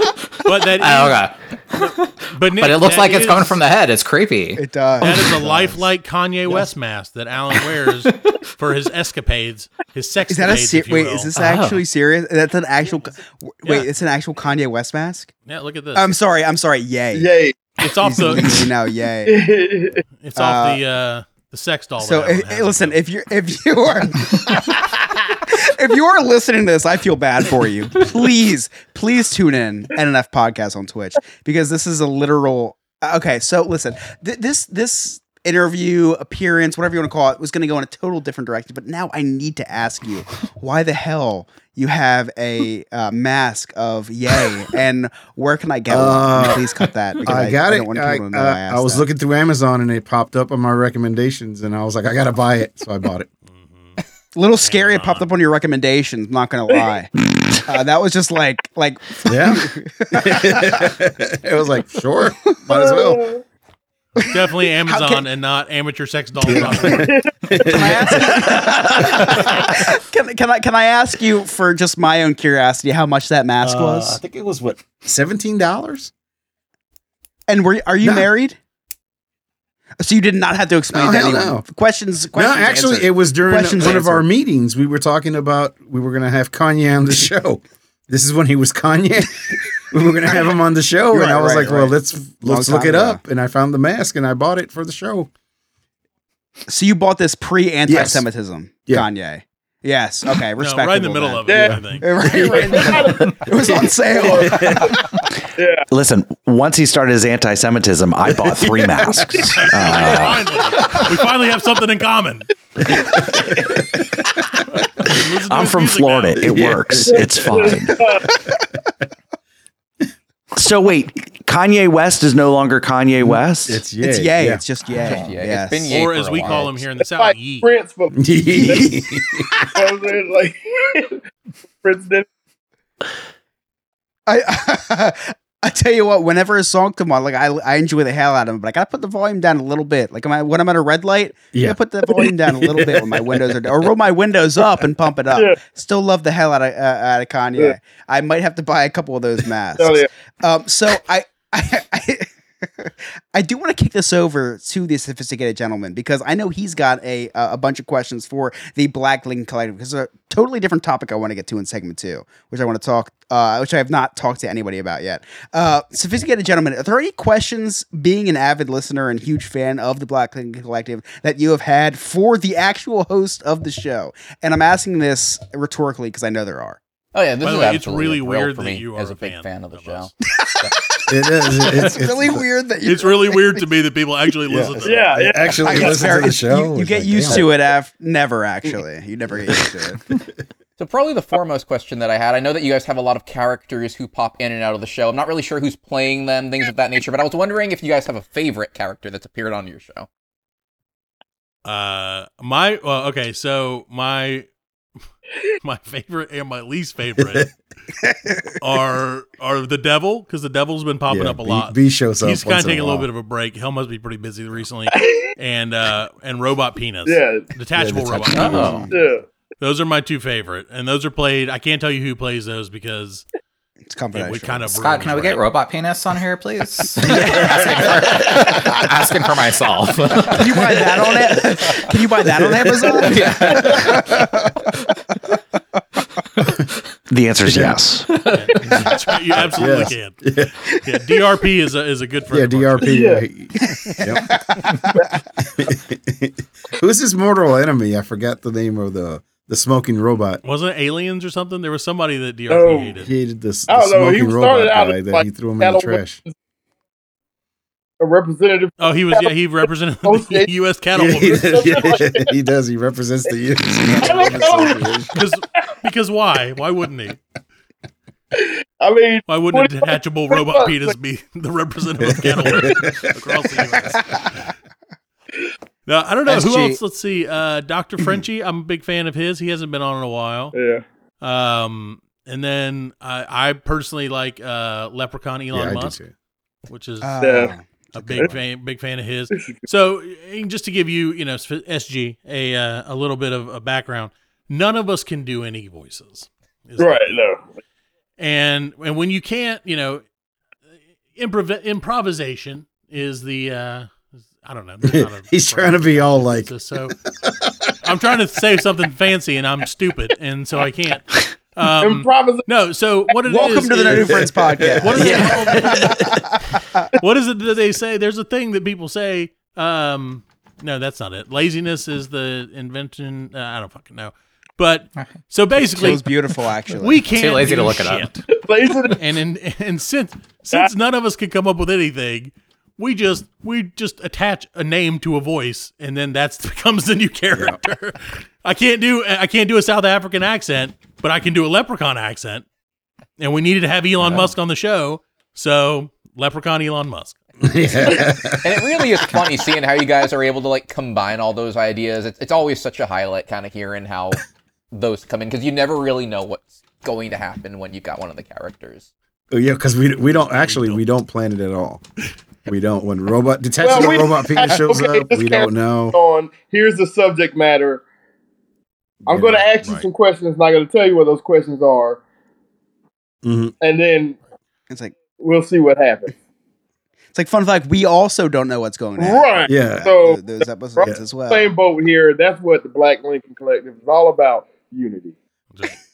Speaker 5: Um,
Speaker 6: But that [LAUGHS] ah, is,
Speaker 4: Oh, okay.
Speaker 6: but, Nick,
Speaker 4: But it looks
Speaker 6: that
Speaker 4: like it's
Speaker 6: is-
Speaker 4: coming from the head. It's creepy.
Speaker 3: it does.
Speaker 6: That is a lifelike Kanye West mask that Alan wears [LAUGHS] for his escapades, his sex
Speaker 3: Is that a
Speaker 6: escapades,
Speaker 3: ser- wait?
Speaker 6: will.
Speaker 3: Is this oh. actually serious? That's an actual. w- Wait,
Speaker 6: Yeah.
Speaker 3: it's an actual Kanye West mask.
Speaker 6: Yeah, look at this.
Speaker 3: I'm sorry. I'm sorry. Yay.
Speaker 8: Yay.
Speaker 6: it's off
Speaker 3: He's
Speaker 6: the
Speaker 3: leaving [LAUGHS] now. Yay.
Speaker 6: it's off the uh, uh the sex doll.
Speaker 3: So
Speaker 6: eh,
Speaker 3: if, listen, if you're if you are if you are listening to this, I feel bad for you. Please, please tune in NNF podcast on Twitch because this is a literal. Okay, so listen, th- this this interview appearance, whatever you want to call it, was going to go in a total different direction. But now I need to ask you, why the hell you have a uh, mask of Yay, and where can I get one?
Speaker 7: Uh,
Speaker 3: Please cut that. because
Speaker 7: I got it.
Speaker 3: don't want
Speaker 7: I,
Speaker 3: know I,
Speaker 7: I, I was
Speaker 3: that.
Speaker 7: looking through Amazon and it popped up on my recommendations, and I was like, I gotta buy it, so I bought it.
Speaker 3: A little scary. It popped up on your recommendations. Not gonna [LAUGHS] lie. Uh, that was just like like
Speaker 7: Yeah, [LAUGHS] it was like, sure, might as well.
Speaker 6: definitely Amazon
Speaker 3: can-
Speaker 6: and not amateur sex doll.
Speaker 3: can I ask [LAUGHS] can, can I can I ask you for just my own curiosity how much that mask
Speaker 7: Uh, I think it was what seventeen dollars.
Speaker 3: And were are you
Speaker 7: No.
Speaker 3: married? So you did not have to explain
Speaker 7: No,
Speaker 3: to anyone.
Speaker 7: no.
Speaker 3: Questions.
Speaker 7: No,
Speaker 3: questions
Speaker 7: actually,
Speaker 3: answered.
Speaker 7: it was during
Speaker 3: Questions
Speaker 7: one of our meetings. We were talking about we were going to have Kanye on the [LAUGHS] show. this is when he was Kanye. [LAUGHS] we were going to have him on the show,
Speaker 3: Right,
Speaker 7: and I was
Speaker 3: right,
Speaker 7: like, "Well,
Speaker 3: right.
Speaker 7: let's let's look it
Speaker 3: ago.
Speaker 7: up." And I found the mask, and I bought it for the show.
Speaker 3: So you bought this pre anti-Semitism,
Speaker 7: Yeah.
Speaker 3: Kanye. Yes. Okay.
Speaker 6: No, right in the middle
Speaker 3: then.
Speaker 6: of it.
Speaker 8: Yeah.
Speaker 6: I think.
Speaker 3: Right, [LAUGHS] right in the middle. It was on sale.
Speaker 1: Listen, once he started his anti-Semitism, I bought three masks. Uh,
Speaker 6: finally, we finally have something in common.
Speaker 1: I'm from Florida.
Speaker 6: now.
Speaker 1: It works. It's fine. So wait, Kanye West is no longer Kanye West.
Speaker 7: It's
Speaker 3: It's
Speaker 7: yay.
Speaker 3: yay.
Speaker 7: Yeah.
Speaker 3: It's just yay.
Speaker 5: Yeah, it's
Speaker 3: Yes.
Speaker 5: been yay.
Speaker 6: Or as we
Speaker 5: while.
Speaker 6: call him here in the South,
Speaker 8: like
Speaker 6: Yee.
Speaker 8: Prince for like Prince did.
Speaker 3: I [LAUGHS] I tell you what, whenever a song come on, like I I enjoy the hell out of them, but I gotta put the volume down a little bit. Like am I, when I'm at a red light, yeah,
Speaker 7: Yeah.
Speaker 3: put the volume down a little bit when my windows are, down, or roll my windows up and pump it up. [LAUGHS]
Speaker 8: Yeah.
Speaker 3: Still love the hell out of uh, out of Kanye.
Speaker 8: Yeah.
Speaker 3: I might have to buy a couple of those [LAUGHS] masks.
Speaker 8: Oh yeah.
Speaker 3: Um, so I, I, I, [LAUGHS] I do want to kick this over to the sophisticated gentleman because I know he's got a a bunch of questions for the Black Lincoln Collective because it's a totally different topic I want to get to in segment two, which I want to talk, uh, which I have not talked to anybody about yet. Uh, sophisticated gentleman, are there any questions, being an avid listener and huge fan of the Black Lincoln Collective, that you have had for the actual host of the show? And I'm asking this rhetorically because I know there are.
Speaker 5: Oh yeah, this
Speaker 6: By the
Speaker 5: is
Speaker 6: way, it's really
Speaker 5: a
Speaker 6: weird
Speaker 5: for
Speaker 6: that
Speaker 5: me
Speaker 6: you
Speaker 5: as
Speaker 6: are
Speaker 5: a big
Speaker 6: a
Speaker 5: fan,
Speaker 6: fan
Speaker 5: of the
Speaker 6: of
Speaker 5: show. [LAUGHS]
Speaker 7: It is. It's, [LAUGHS]
Speaker 3: It's really weird that you
Speaker 6: It's really weird to me [LAUGHS] that people actually
Speaker 7: Yeah.
Speaker 6: listen to
Speaker 8: Yeah,
Speaker 6: it.
Speaker 8: yeah.
Speaker 7: Actually, listen
Speaker 3: very-
Speaker 7: to the show.
Speaker 3: You, you get
Speaker 7: like,
Speaker 3: used
Speaker 7: damn.
Speaker 3: to it af- never actually. You never get used to it.
Speaker 5: So probably the foremost question that I had. I know that you guys have a lot of characters who pop in and out of the show. I'm not really sure who's playing them, things of that nature. But I was wondering if you guys have a favorite character that's appeared on your show.
Speaker 6: Uh, my well, okay, so my my favorite and my least favorite [LAUGHS] are are the devil because the devil's been popping
Speaker 7: Yeah,
Speaker 6: up a
Speaker 7: B-
Speaker 6: lot.
Speaker 7: B shows up.
Speaker 6: He's kind of taking a little bit of a break. Hell must be pretty busy recently, [LAUGHS] and uh and robot penis,
Speaker 8: Yeah.
Speaker 6: detachable
Speaker 7: Yeah,
Speaker 6: robot.
Speaker 7: detachable.
Speaker 6: penis.
Speaker 5: Oh.
Speaker 8: Yeah.
Speaker 6: Those are my two favorite, and those are played. I can't tell you who plays those because
Speaker 3: It's
Speaker 6: it
Speaker 3: confidential.
Speaker 6: would kind of
Speaker 4: Scott, can we
Speaker 6: it,
Speaker 4: get robot penis on here, please? [LAUGHS] [LAUGHS] asking, for, asking for myself.
Speaker 3: Can you buy that on it? Can you buy that on Amazon? [LAUGHS]
Speaker 1: The answer is yes.
Speaker 6: That's you absolutely
Speaker 7: Yes.
Speaker 6: can. Yeah, DRP is a is a good friend.
Speaker 7: Yeah,
Speaker 6: of ours.
Speaker 7: DRP. Yep. Who's his mortal enemy? I forgot the name of the the smoking robot.
Speaker 6: Wasn't it aliens or something? There was somebody that DRP
Speaker 8: Oh.
Speaker 6: hated.
Speaker 7: He hated this
Speaker 8: I
Speaker 7: the
Speaker 8: don't know, he
Speaker 7: smoking robot guy
Speaker 8: as
Speaker 7: that
Speaker 8: like
Speaker 7: he threw him in the trash.
Speaker 8: A representative.
Speaker 6: Oh, he was yeah. He represented the
Speaker 8: Okay.
Speaker 6: U.S. cattle
Speaker 7: Yeah, he,
Speaker 6: woman.
Speaker 7: he does. He represents the U.S. [LAUGHS]
Speaker 6: because because why? Why wouldn't he?
Speaker 8: I mean,
Speaker 6: Why wouldn't a detachable robot penis be the representative of cattle [LAUGHS] across the U.S.? [LAUGHS] Now, I don't know who else. Let's see. Uh, Dr. [CLEARS THROAT] Frenchie, I'm a big fan of his. He hasn't been on in a while.
Speaker 8: yeah.
Speaker 6: Um, and then I, I personally like uh, Leprechaun Elon
Speaker 7: Yeah,
Speaker 6: Musk, which is.
Speaker 8: Yeah.
Speaker 6: a big fan, big fan of his. [LAUGHS] So, just to give you, you know, SG a uh, a little bit of a background, none of us can do any voices,
Speaker 8: Right.
Speaker 6: thing.
Speaker 8: No.
Speaker 6: And and when you can't, you know, improv- improvisation is the uh, I don't know. not a [LAUGHS]
Speaker 7: He's trying to be all like,
Speaker 6: so, so I'm trying to say something fancy and I'm stupid and so I can't. Um, no, so what it
Speaker 3: Welcome
Speaker 6: is
Speaker 3: to the No
Speaker 6: is-
Speaker 3: New Friends podcast.
Speaker 6: what is, it, what is it that they say? There's a thing that people say. Um, no, that's not it. Laziness is the invention. Uh, I don't fucking know. But so
Speaker 3: It
Speaker 6: basically,
Speaker 3: was beautiful, actually.
Speaker 6: we can't
Speaker 4: Too lazy
Speaker 6: do
Speaker 4: to look it up.
Speaker 6: shit. [LAUGHS]
Speaker 8: Lazy-
Speaker 6: And in, and since since none of us can come up with anything, we just we just attach a name to a voice, and then that [LAUGHS] becomes the new character. I can't do I can't do a South African accent, but I can do a leprechaun accent. And we needed to have Elon Musk on the show, so leprechaun Elon Musk. [LAUGHS]
Speaker 5: And it really is funny seeing how you guys are able to like combine all those ideas. It's, it's always such a highlight kind of hearing how those come in because you never really know what's going to happen when you've got one of the characters.
Speaker 7: oh, yeah, because we we don't actually we don't plan it at all. We don't. When robot detachable
Speaker 8: we-
Speaker 7: robot penis shows [LAUGHS]
Speaker 8: okay,
Speaker 7: up, we don't know.
Speaker 8: on. Here's the subject matter. I'm
Speaker 7: Yeah,
Speaker 8: going to ask you
Speaker 7: right.
Speaker 8: some questions. and I'm going to tell you what those questions are,
Speaker 7: Mhm.
Speaker 8: and then
Speaker 3: It's like
Speaker 8: we'll see what happens. [LAUGHS]
Speaker 3: it's like fun fact. We also don't know what's going on.
Speaker 8: Right.
Speaker 7: Yeah.
Speaker 8: So
Speaker 3: those episodes as well.
Speaker 8: same boat here. That's what the Black Lincoln Collective is all about. Unity.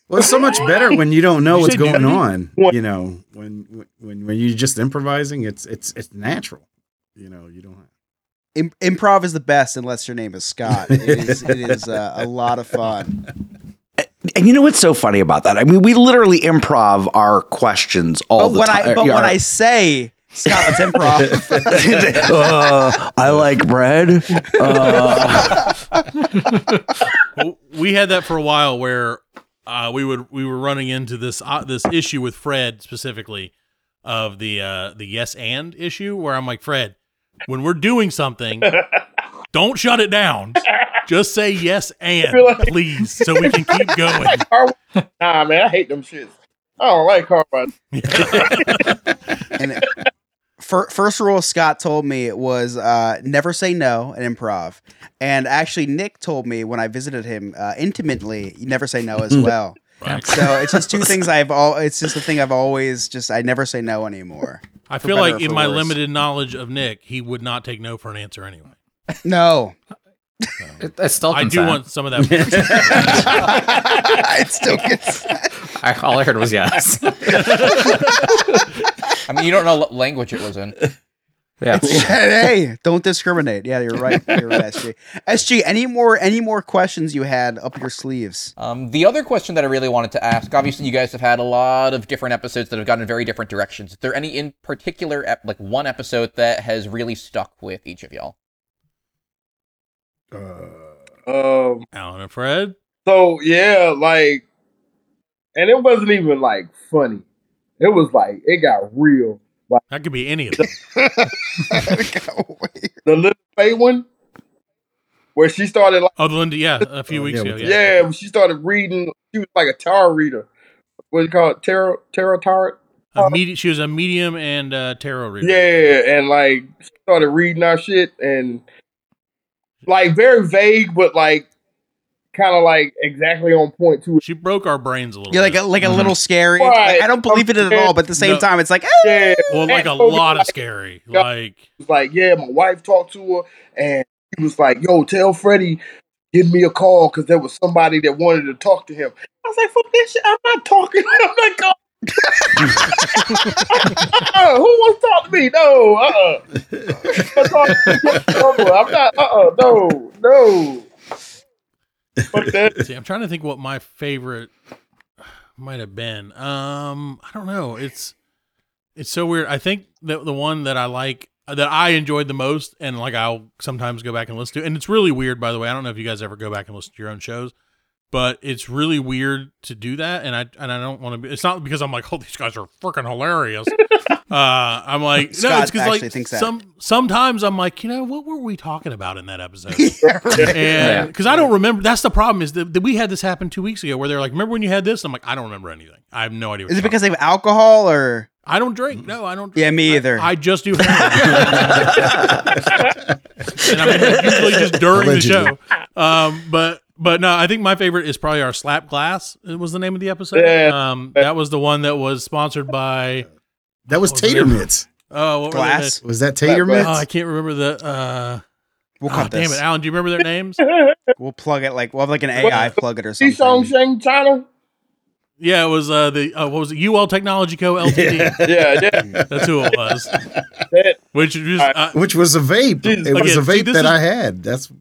Speaker 7: Well, it's so much better when you don't know
Speaker 6: You
Speaker 7: what's going
Speaker 6: unity?
Speaker 7: on. [LAUGHS]
Speaker 8: What?
Speaker 7: You know, when when when you're just improvising, it's it's it's natural. You know, you don't. Have,
Speaker 3: Im- improv is the best unless your name is Scott. It [LAUGHS] is, it is uh, a lot of fun.
Speaker 1: And you know what's so funny about that? I mean, we literally improv our questions all
Speaker 3: But
Speaker 1: the
Speaker 3: when
Speaker 1: time.
Speaker 3: I but
Speaker 1: Yeah,
Speaker 3: when
Speaker 1: our-
Speaker 3: I say Scott, it's improv. [LAUGHS]
Speaker 1: uh, I like bread. Uh,
Speaker 6: we had that for a while where uh, we would we were running into this uh, this issue with Fred specifically of the uh, the yes and issue where I'm like Fred, when we're doing something, [LAUGHS] don't shut it down. Just say yes and
Speaker 8: like-
Speaker 6: please, so we can keep [LAUGHS] going.
Speaker 8: Nah, man, I hate them shits. I don't like car rides. [LAUGHS]
Speaker 3: and fir- first rule Scott told me was uh, never say no in improv. And actually, Nick told me when I visited him uh, intimately, never say no as [LAUGHS] well.
Speaker 6: Right.
Speaker 3: So it's just two things I've all. It's just a thing I've always just. I never say no anymore.
Speaker 6: I feel like in my
Speaker 3: worse.
Speaker 6: limited knowledge of Nick, he would not take no for an answer anyway.
Speaker 3: No,
Speaker 4: It, it's still
Speaker 6: I do
Speaker 4: consent.
Speaker 6: want some of that. [LAUGHS]
Speaker 3: it still gets.
Speaker 4: I, all I heard was yes. [LAUGHS]
Speaker 5: I mean, you don't know what language it was in.
Speaker 4: yeah. [LAUGHS]
Speaker 3: hey, don't discriminate. Yeah, you're right. You're right, SG. SG, any more any more questions you had up your sleeves?
Speaker 5: Um, the other question that I really wanted to ask, obviously, you guys have had a lot of different episodes that have gone in very different directions. Is there any in particular, ep- like one episode that has really stuck with each of y'all?
Speaker 8: Um,
Speaker 6: Alan and Fred.
Speaker 8: so yeah, like, and it wasn't even like funny. It was like it got real.
Speaker 6: That could be any of them. [LAUGHS]
Speaker 8: The little Faye one, where she started like,
Speaker 6: Oh, the Linda, yeah, a few
Speaker 7: Oh,
Speaker 6: weeks
Speaker 7: yeah,
Speaker 6: ago.
Speaker 7: with
Speaker 6: Yeah.
Speaker 8: yeah, when she started reading. She was like a tarot reader. What do you call it? Tarot, tarot, tarot.
Speaker 6: A medi- she was a medium and uh, tarot reader.
Speaker 8: Yeah, and like she started reading our shit and like very vague, but like kind of like exactly on point too.
Speaker 6: She broke our brains a little.
Speaker 3: You're like a, like a little scary.
Speaker 8: Right.
Speaker 3: Like, I don't believe it at all, but at the same
Speaker 6: No.
Speaker 3: time, it's like, eh.
Speaker 8: Yeah,
Speaker 6: well, like a
Speaker 8: And-
Speaker 6: lot of scary. Like
Speaker 8: was like, yeah, my wife talked to her, and he was like, yo, tell Freddie, give me a call because there was somebody that wanted to talk to him. I was like, fuck this shit, I'm not talking. [LAUGHS] I'm not calling. Uh, who wants to talk to me? No, uh, uh I'm not. Uh, uh no, no. Fuck that.
Speaker 6: See, I'm trying to think what my favorite might have been. Um, I don't know. It's it's so weird. I think that the one that I like that I enjoyed the most, and like I'll sometimes go back and listen to, and it's really weird. By the way, I don't know if you guys ever go back and listen to your own shows, but it's really weird to do that, and I and I don't want to be. It's not because I'm like, oh, these guys are freaking hilarious. [LAUGHS] uh, I'm like, no,
Speaker 3: Scott
Speaker 6: it's because
Speaker 3: actually
Speaker 6: like
Speaker 3: thinks that.
Speaker 6: some sometimes I'm like, you know, what were we talking about in that episode? [LAUGHS]
Speaker 3: Yeah, right.
Speaker 6: And because I don't remember, that's the problem is that, that we had this happen two weeks ago where they're like, remember when you had this? I'm like, I don't remember anything. I have no idea. What
Speaker 3: Is it
Speaker 6: you're
Speaker 3: because they have alcohol or?
Speaker 6: I don't drink? No, I don't. Drink.
Speaker 3: Yeah, me either.
Speaker 6: I, I just do. [LAUGHS] and I mean, usually just during
Speaker 7: Allegedly.
Speaker 6: the show. Um, but but no, I think my favorite is probably our slap glass. It was the name of the episode.
Speaker 8: Yeah.
Speaker 6: Um, that was the one that was sponsored by.
Speaker 7: That was
Speaker 6: was
Speaker 7: Tater
Speaker 6: it?
Speaker 7: Mitts.
Speaker 6: Oh, what
Speaker 3: Glass?
Speaker 7: Was that Tater
Speaker 8: That-
Speaker 7: Mitts?
Speaker 6: Oh, I can't remember the. Uh,
Speaker 3: We'll
Speaker 6: oh,
Speaker 3: cut
Speaker 6: damn
Speaker 3: this.
Speaker 6: it, Alan. Do you remember their names? [LAUGHS]
Speaker 3: We'll plug it like we'll have like an AI plug it or
Speaker 8: See Song
Speaker 3: something.
Speaker 8: Shang China?
Speaker 6: Yeah, it was uh, the uh, what was it? UL Technology Co. Ltd.
Speaker 8: Yeah, yeah.
Speaker 6: That's who it was. Which was uh,
Speaker 7: Which was a vape.
Speaker 8: Jesus.
Speaker 7: It was
Speaker 6: Again,
Speaker 7: a vape
Speaker 6: this
Speaker 7: that
Speaker 6: is-
Speaker 7: I had. That's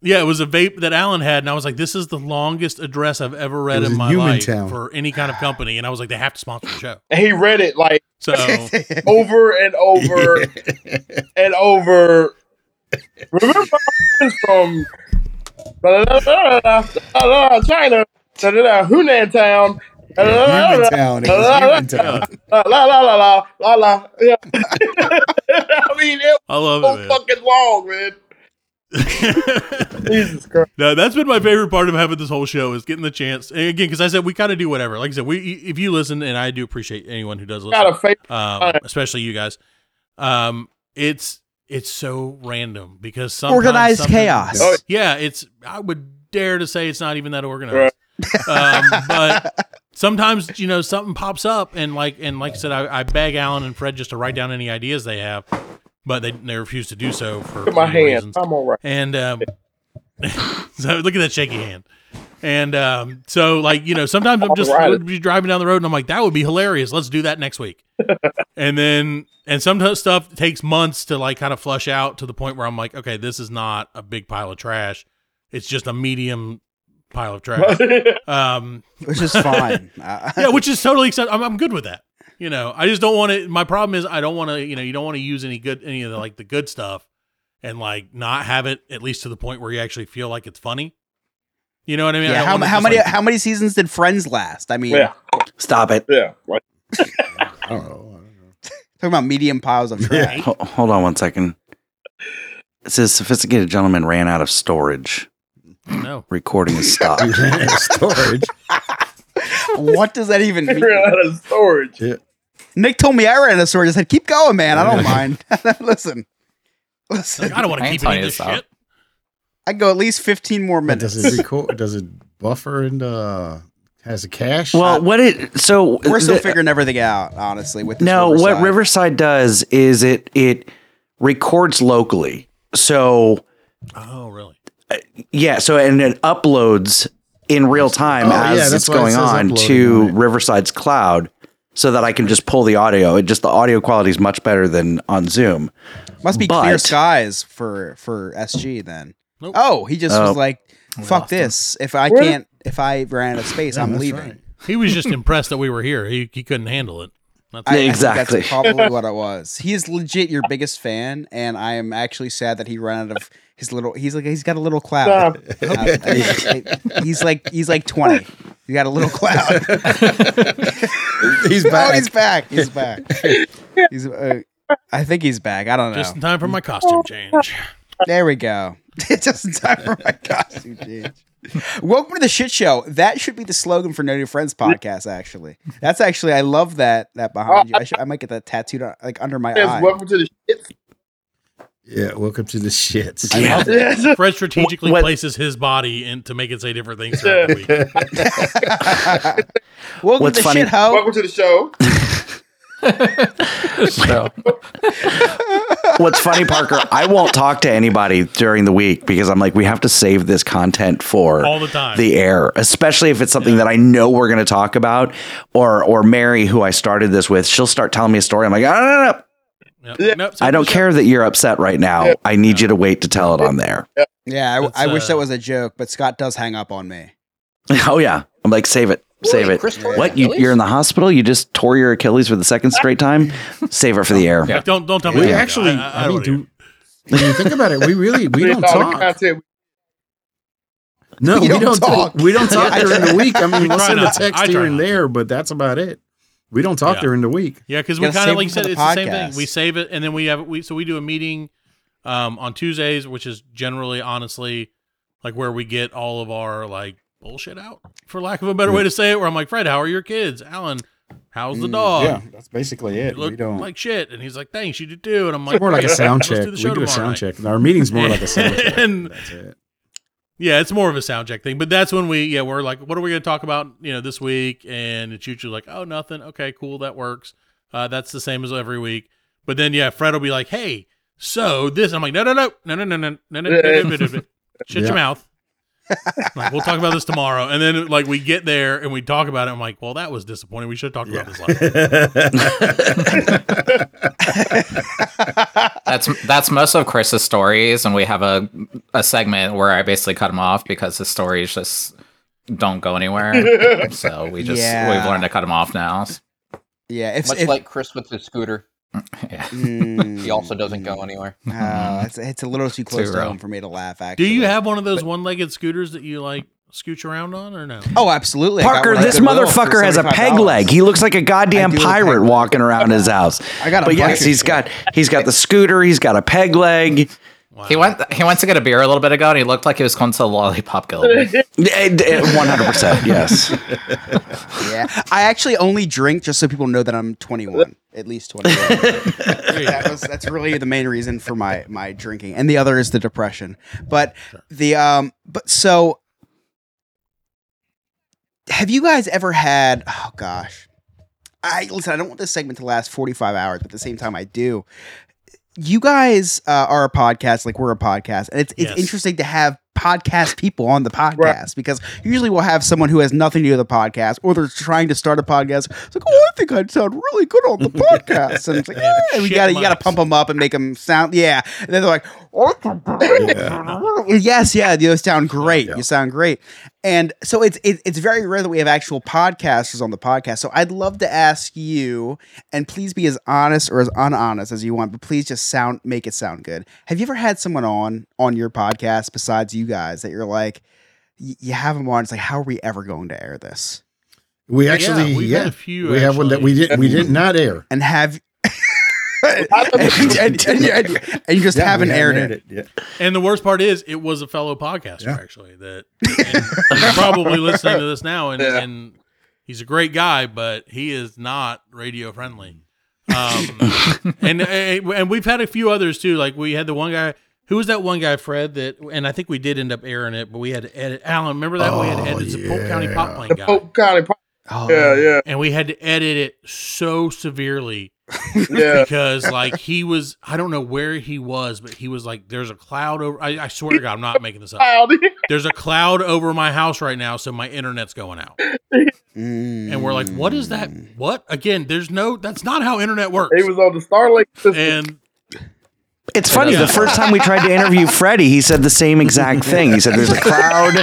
Speaker 6: yeah, it was a vape that Alan had, and I was like, "This is the longest address I've ever read in
Speaker 7: in
Speaker 6: my life
Speaker 7: Humantown.
Speaker 6: for any kind of company." And I was like, "They have to sponsor the show."
Speaker 8: and he read it like
Speaker 6: So
Speaker 8: over and over and over. Remember from da- da- da- China, Hunan Town. da- da- da- da-
Speaker 7: It was
Speaker 8: La la la la la la la. Yeah. I mean, it
Speaker 6: I love
Speaker 8: was
Speaker 6: it,
Speaker 8: so fucking long, man.
Speaker 6: Man. [LAUGHS]
Speaker 8: Jesus Christ.
Speaker 6: no, that's been my favorite part of having this whole show is getting the chance. And again, because I said we kind of do whatever. Like I said, we if you listen, and I do appreciate anyone who does listen.
Speaker 8: Got a favorite.
Speaker 6: um, especially you guys. Um, it's it's so random because sometimes
Speaker 3: Organized
Speaker 6: something-
Speaker 3: chaos.
Speaker 8: Oh,
Speaker 6: Yeah, it's I would dare to say it's not even that organized. [LAUGHS] um, but sometimes you know something pops up and like and like I said, I, I beg Alan and Fred just to write down any ideas they have, but they they refuse to do so for
Speaker 8: Look at my
Speaker 6: many
Speaker 8: hand.
Speaker 6: reasons.
Speaker 8: I'm all right.
Speaker 6: And um, [LAUGHS] so look at that shaky hand. And um, so like you know sometimes I'm just
Speaker 8: Alright.
Speaker 6: would be driving down the road and I'm like that would be hilarious. Let's do that next week. [LAUGHS] and then and sometimes stuff takes months to like kind of flush out to the point where I'm like, okay, this is not a big pile of trash. It's just a medium pile of trash. [LAUGHS] um,
Speaker 3: which is fine.
Speaker 6: Yeah, which is totally accept- I'm, I'm good with that. You know, I just don't want to. My problem is I don't want to. You know, you don't want to use any good any of the like the good stuff and like not have it at least to the point where you actually feel like it's funny. You know what I mean?
Speaker 3: Yeah,
Speaker 6: don't
Speaker 3: how, how many
Speaker 6: like-
Speaker 3: how many seasons did Friends last? I mean,
Speaker 8: Yeah,
Speaker 1: Stop it.
Speaker 8: yeah. Right. [LAUGHS]
Speaker 7: I don't know.
Speaker 3: talking about medium piles of trash.
Speaker 1: Ho- hold on one second. It says sophisticated gentleman ran out of storage.
Speaker 6: no.
Speaker 1: Recording is stopped. [LAUGHS]
Speaker 7: Storage. [LAUGHS]
Speaker 3: what does that even mean?
Speaker 8: Ran out of storage.
Speaker 3: Nick told me I ran out of storage. I said, "Keep going, man. I don't [LAUGHS] mind." [LAUGHS] Listen, listen.
Speaker 6: Like, I don't want to keep any
Speaker 4: telling
Speaker 6: of
Speaker 4: you
Speaker 6: this
Speaker 4: to
Speaker 6: shit.
Speaker 3: I go at least fifteen more
Speaker 7: But
Speaker 3: minutes.
Speaker 7: does it record? Does it buffer and uh has a cache?
Speaker 1: well, what it so
Speaker 3: We're still
Speaker 1: the-
Speaker 3: figuring everything out, honestly. With this
Speaker 1: No, what
Speaker 3: Riverside.
Speaker 1: Riverside does is it it records locally. So
Speaker 6: Oh, really?
Speaker 1: yeah, so and it uploads in real time
Speaker 7: Oh,
Speaker 1: as
Speaker 7: that's
Speaker 1: it's
Speaker 7: why it
Speaker 1: going on
Speaker 7: uploading
Speaker 1: to
Speaker 7: on.
Speaker 1: Riverside's cloud so that I can just pull the audio. It just the audio quality is much better than on Zoom.
Speaker 3: must be clear skies for for SG then.
Speaker 6: Nope.
Speaker 3: Oh, he just
Speaker 1: Oh.
Speaker 3: was like, "Fuck this! If I can't, if I ran out of space,
Speaker 7: Yeah,
Speaker 3: I'm leaving."
Speaker 7: right.
Speaker 6: He was just impressed that we were here. He, he couldn't handle it. That's
Speaker 3: I, I think
Speaker 1: Exactly.
Speaker 3: that's probably what it was. He is legit your biggest fan, and I am actually sad that he ran out of his little. He's like he's got a little cloud.
Speaker 8: Stop.
Speaker 3: Uh, I- I- he's like he's like twenty. He got a little cloud.
Speaker 7: He's [LAUGHS]
Speaker 3: oh,
Speaker 7: back.
Speaker 3: he's back. He's back. He's. Uh, I think he's back. I don't know.
Speaker 6: just in time for my costume change.
Speaker 3: There we go. [LAUGHS] Just in time for my costume change. Welcome to the shit show. That should be the slogan for No New Friends podcast. Actually, that's actually I love that that behind you. I, should, I might get that tattooed on, like under my
Speaker 8: Yes,
Speaker 3: eye.
Speaker 8: welcome to the shit.
Speaker 7: Yeah, welcome to the shits.
Speaker 6: I love it. [LAUGHS]
Speaker 8: Yes. [LAUGHS]
Speaker 6: Fred strategically
Speaker 1: What-
Speaker 6: places his body in to make it say different things throughout the week. [LAUGHS]
Speaker 3: Welcome
Speaker 1: What's
Speaker 3: to
Speaker 1: funny-
Speaker 3: shit ho.
Speaker 8: Welcome to the show.
Speaker 4: So,
Speaker 1: What's funny, Parker, I won't talk to anybody during the week because I'm like, we have to save this content for
Speaker 6: All the time.
Speaker 1: the air, especially if it's something that I know we're going to talk about. Or, or Mary, who I started this with, she'll start telling me a story. I'm like, no, no, no,
Speaker 6: Yep. Nope,
Speaker 1: I don't care that you're upset right now. I need you to wait to tell it on there.
Speaker 3: Yeah, I,
Speaker 6: That's,
Speaker 3: I wish
Speaker 6: uh,
Speaker 3: that was a joke, but Scott does hang up on me. [LAUGHS]
Speaker 1: Oh yeah, I'm like, save it, save it.
Speaker 5: Chris tore his
Speaker 1: What? you you're in the hospital? You just tore your Achilles for the second straight time? Save it for the air.
Speaker 6: Like, don't don't tell me.
Speaker 7: We actually,
Speaker 6: I, I,
Speaker 7: I,
Speaker 6: I
Speaker 7: mean,
Speaker 6: don't
Speaker 7: do, when you think about it, we really we [LAUGHS] don't talk. No,
Speaker 3: You
Speaker 7: we
Speaker 3: don't
Speaker 7: don't
Speaker 3: talk.
Speaker 7: talk. We don't talk during the week. I mean, [LAUGHS]
Speaker 6: We
Speaker 7: we'll
Speaker 6: try
Speaker 7: send a text here and there, but that's about it. We don't talk
Speaker 6: Yeah.
Speaker 7: during the week.
Speaker 6: Yeah, because we
Speaker 3: Gotta
Speaker 6: kind of like you said,
Speaker 3: the
Speaker 6: it's the same thing. We save it, and then we have we so we do a meeting um, on Tuesdays, which is generally, honestly, like where we get all of our like bullshit out, for lack of a better way to say it. Where I'm like, Fred, how are your kids? Alan, how's the dog?
Speaker 7: yeah, that's basically
Speaker 6: You
Speaker 7: it. We don't.
Speaker 6: like shit, and he's like, thanks, you do too. And I'm like,
Speaker 7: more like a sound
Speaker 6: let's do
Speaker 7: check. We do a sound
Speaker 6: night."
Speaker 7: check. Our meeting's more like a sound check.
Speaker 6: And-
Speaker 7: That's it.
Speaker 6: Yeah, it's more of a sound check thing, but that's when we yeah we're like, what are we going to talk about you know this week? And it's usually like, oh nothing, okay, cool, that works. Uh, that's the same as every week. But then yeah, Fred will be like, hey, so this. I'm like, no, no, no, no, no, no, no, no, no, no, no, no, no, no. shut
Speaker 7: Yeah.
Speaker 6: your mouth. [LAUGHS] like we'll talk about this tomorrow, and then like we get there and we talk about it. I'm like, well, that was disappointing. We should have talked about this last. [LAUGHS]
Speaker 4: that's that's most of Chris's stories, and we have a a segment where I basically cut him off because his stories just don't go anywhere. [LAUGHS] so we just
Speaker 3: Yeah.
Speaker 4: we've learned to cut him off now.
Speaker 3: Yeah, if,
Speaker 5: Much
Speaker 3: if
Speaker 5: like Chris with the scooter,
Speaker 4: Yeah.
Speaker 3: Mm,
Speaker 5: he also doesn't go anywhere.
Speaker 3: oh, [LAUGHS] it's, it's a little too close to
Speaker 4: real.
Speaker 3: home for me to laugh. Actually, Do
Speaker 6: you have one of those one-legged scooters that you like scooch around on, or no?
Speaker 3: Oh, absolutely.
Speaker 1: Parker, this motherfucker has a peg leg. He looks like a goddamn
Speaker 3: I do have a peg
Speaker 1: pirate walking around his house.
Speaker 3: I got a
Speaker 1: But yes,
Speaker 3: bunch of
Speaker 1: he's
Speaker 3: shit.
Speaker 1: got he's got the scooter. He's got a peg leg.
Speaker 4: He went he went to get a beer a little bit ago, and he looked like he was going to the Lollipop Guild. [LAUGHS]
Speaker 1: One hundred percent. Yes. [LAUGHS]
Speaker 3: Yeah, I actually only drink just so people know that I'm 21, at least 21. [LAUGHS] that was, that's really the main reason for my my drinking, and the other is the depression. But the um, but so, have you guys ever had? Oh gosh, I listen. I don't want this segment to last 45 hours, but at the same time, I do. You guys uh, are a podcast, like we're a podcast, and it's it's
Speaker 6: Yes.
Speaker 3: interesting to have podcast people on the podcast because usually we'll have someone who has nothing to do with the podcast, or they're trying to start a podcast. It's like, oh, I think I'd sound really good on the [LAUGHS] podcast, and it's like, eh, we got to you got to pump them up and make them sound, yeah. And then they're like, oh, [LAUGHS] yes, yeah, you sound great. You sound great. And so it's it, it's very rare that we have actual podcasters on the podcast. So I'd love to ask you, and please be as honest or as unhonest as you want, but please just sound make it sound good. Have you ever had someone on on your podcast besides you guys that you're like, y- you have them on? It's like, how are we ever going to air this?
Speaker 7: We
Speaker 6: Yeah,
Speaker 7: actually,
Speaker 6: we've
Speaker 7: yeah,
Speaker 6: had a few,
Speaker 7: we have one that we
Speaker 6: actually.
Speaker 7: did we did [LAUGHS] not air.
Speaker 3: And have [LAUGHS] and, and- and- and- and you just
Speaker 7: Yeah,
Speaker 3: haven't
Speaker 7: we
Speaker 3: aired it.
Speaker 7: Yeah.
Speaker 6: And the worst part is, it was a fellow podcaster
Speaker 7: Yeah.
Speaker 6: actually that and he's probably listening to this now, and,
Speaker 8: Yeah.
Speaker 6: and he's a great guy, but he is not radio friendly. [LAUGHS] Um, and and we've had a few others too. Like we had the one guy. Who was that one guy, Fred? That and I think we did end up airing it, but we had to edit. Alan, remember that we had to edit the Polk County Pop Playing guy,
Speaker 8: Polk County. Pop-
Speaker 3: Oh,
Speaker 8: Yeah, yeah,
Speaker 6: and we had to edit it so severely [LAUGHS]
Speaker 8: yeah.
Speaker 6: because like he was I don't know where he was, but he was like, "There's a cloud over." I, I swear to God, I'm not making this up. [LAUGHS] There's a cloud over my house right now, so my internet's going out.
Speaker 3: Mm.
Speaker 6: And we're like, "What is that? What?" Again, there's no. That's not how internet works.
Speaker 8: He was on the Starlink system.
Speaker 6: And
Speaker 1: It's funny.
Speaker 6: Yeah.
Speaker 1: The first time we tried to interview Freddie, he said the same exact thing. He said, "There's a cloud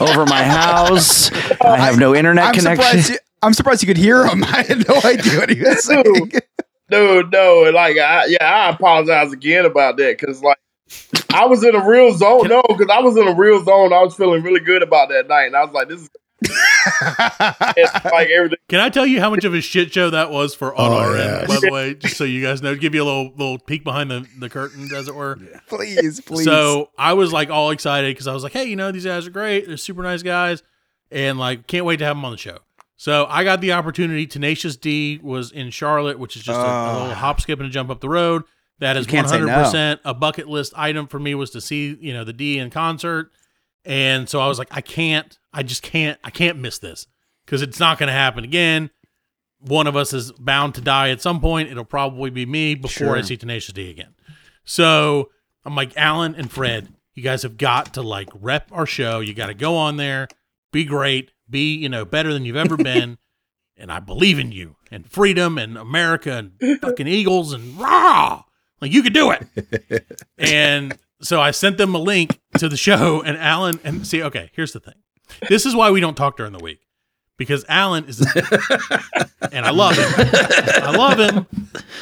Speaker 1: over my house. Oh, I have no internet
Speaker 3: I'm
Speaker 1: connection."
Speaker 3: surprised. You, I'm surprised you could hear him. [LAUGHS] I had no idea what he was saying.
Speaker 8: Dude, no, like, I, yeah, I apologize again about that because, like, I was in a real zone. No, because I was in a real zone. I was feeling really good about that night, and I was like, "This is it's like everything."
Speaker 6: can I tell you how much of a shit show that was for on
Speaker 7: Oh,
Speaker 6: our
Speaker 7: yeah.
Speaker 6: end? By the way, just so you guys know, give you a little little peek behind the the curtain, as it were.
Speaker 3: please, please.
Speaker 6: So I was like all excited because I was like, hey, you know, these guys are great. They're super nice guys. And like, can't wait to have them on the show. So I got the opportunity. Tenacious D was in Charlotte, which is just a, a
Speaker 3: Ah.
Speaker 6: little hop, skip, and a jump up the road. That is
Speaker 3: You can't say no.
Speaker 6: 100% a bucket list item for me was to see, you know, the D in concert. And so I was like, I can't, I just can't, I can't miss this because it's not going to happen again. One of us is bound to die at some point. It'll probably be me before I see Tenacious D again. So I'm like, Alan and Fred, you guys have got to like rep our show. You got to go on there, be great, be, you know, better than you've ever been. [LAUGHS] and I believe in you and freedom and America and fucking Eagles and rah. Like you could do it. [LAUGHS] and so I sent them a link to the show and Alan and see, okay, here's the thing. This is why we don't talk during the week. Because Alan is [LAUGHS] and I love him. I love him,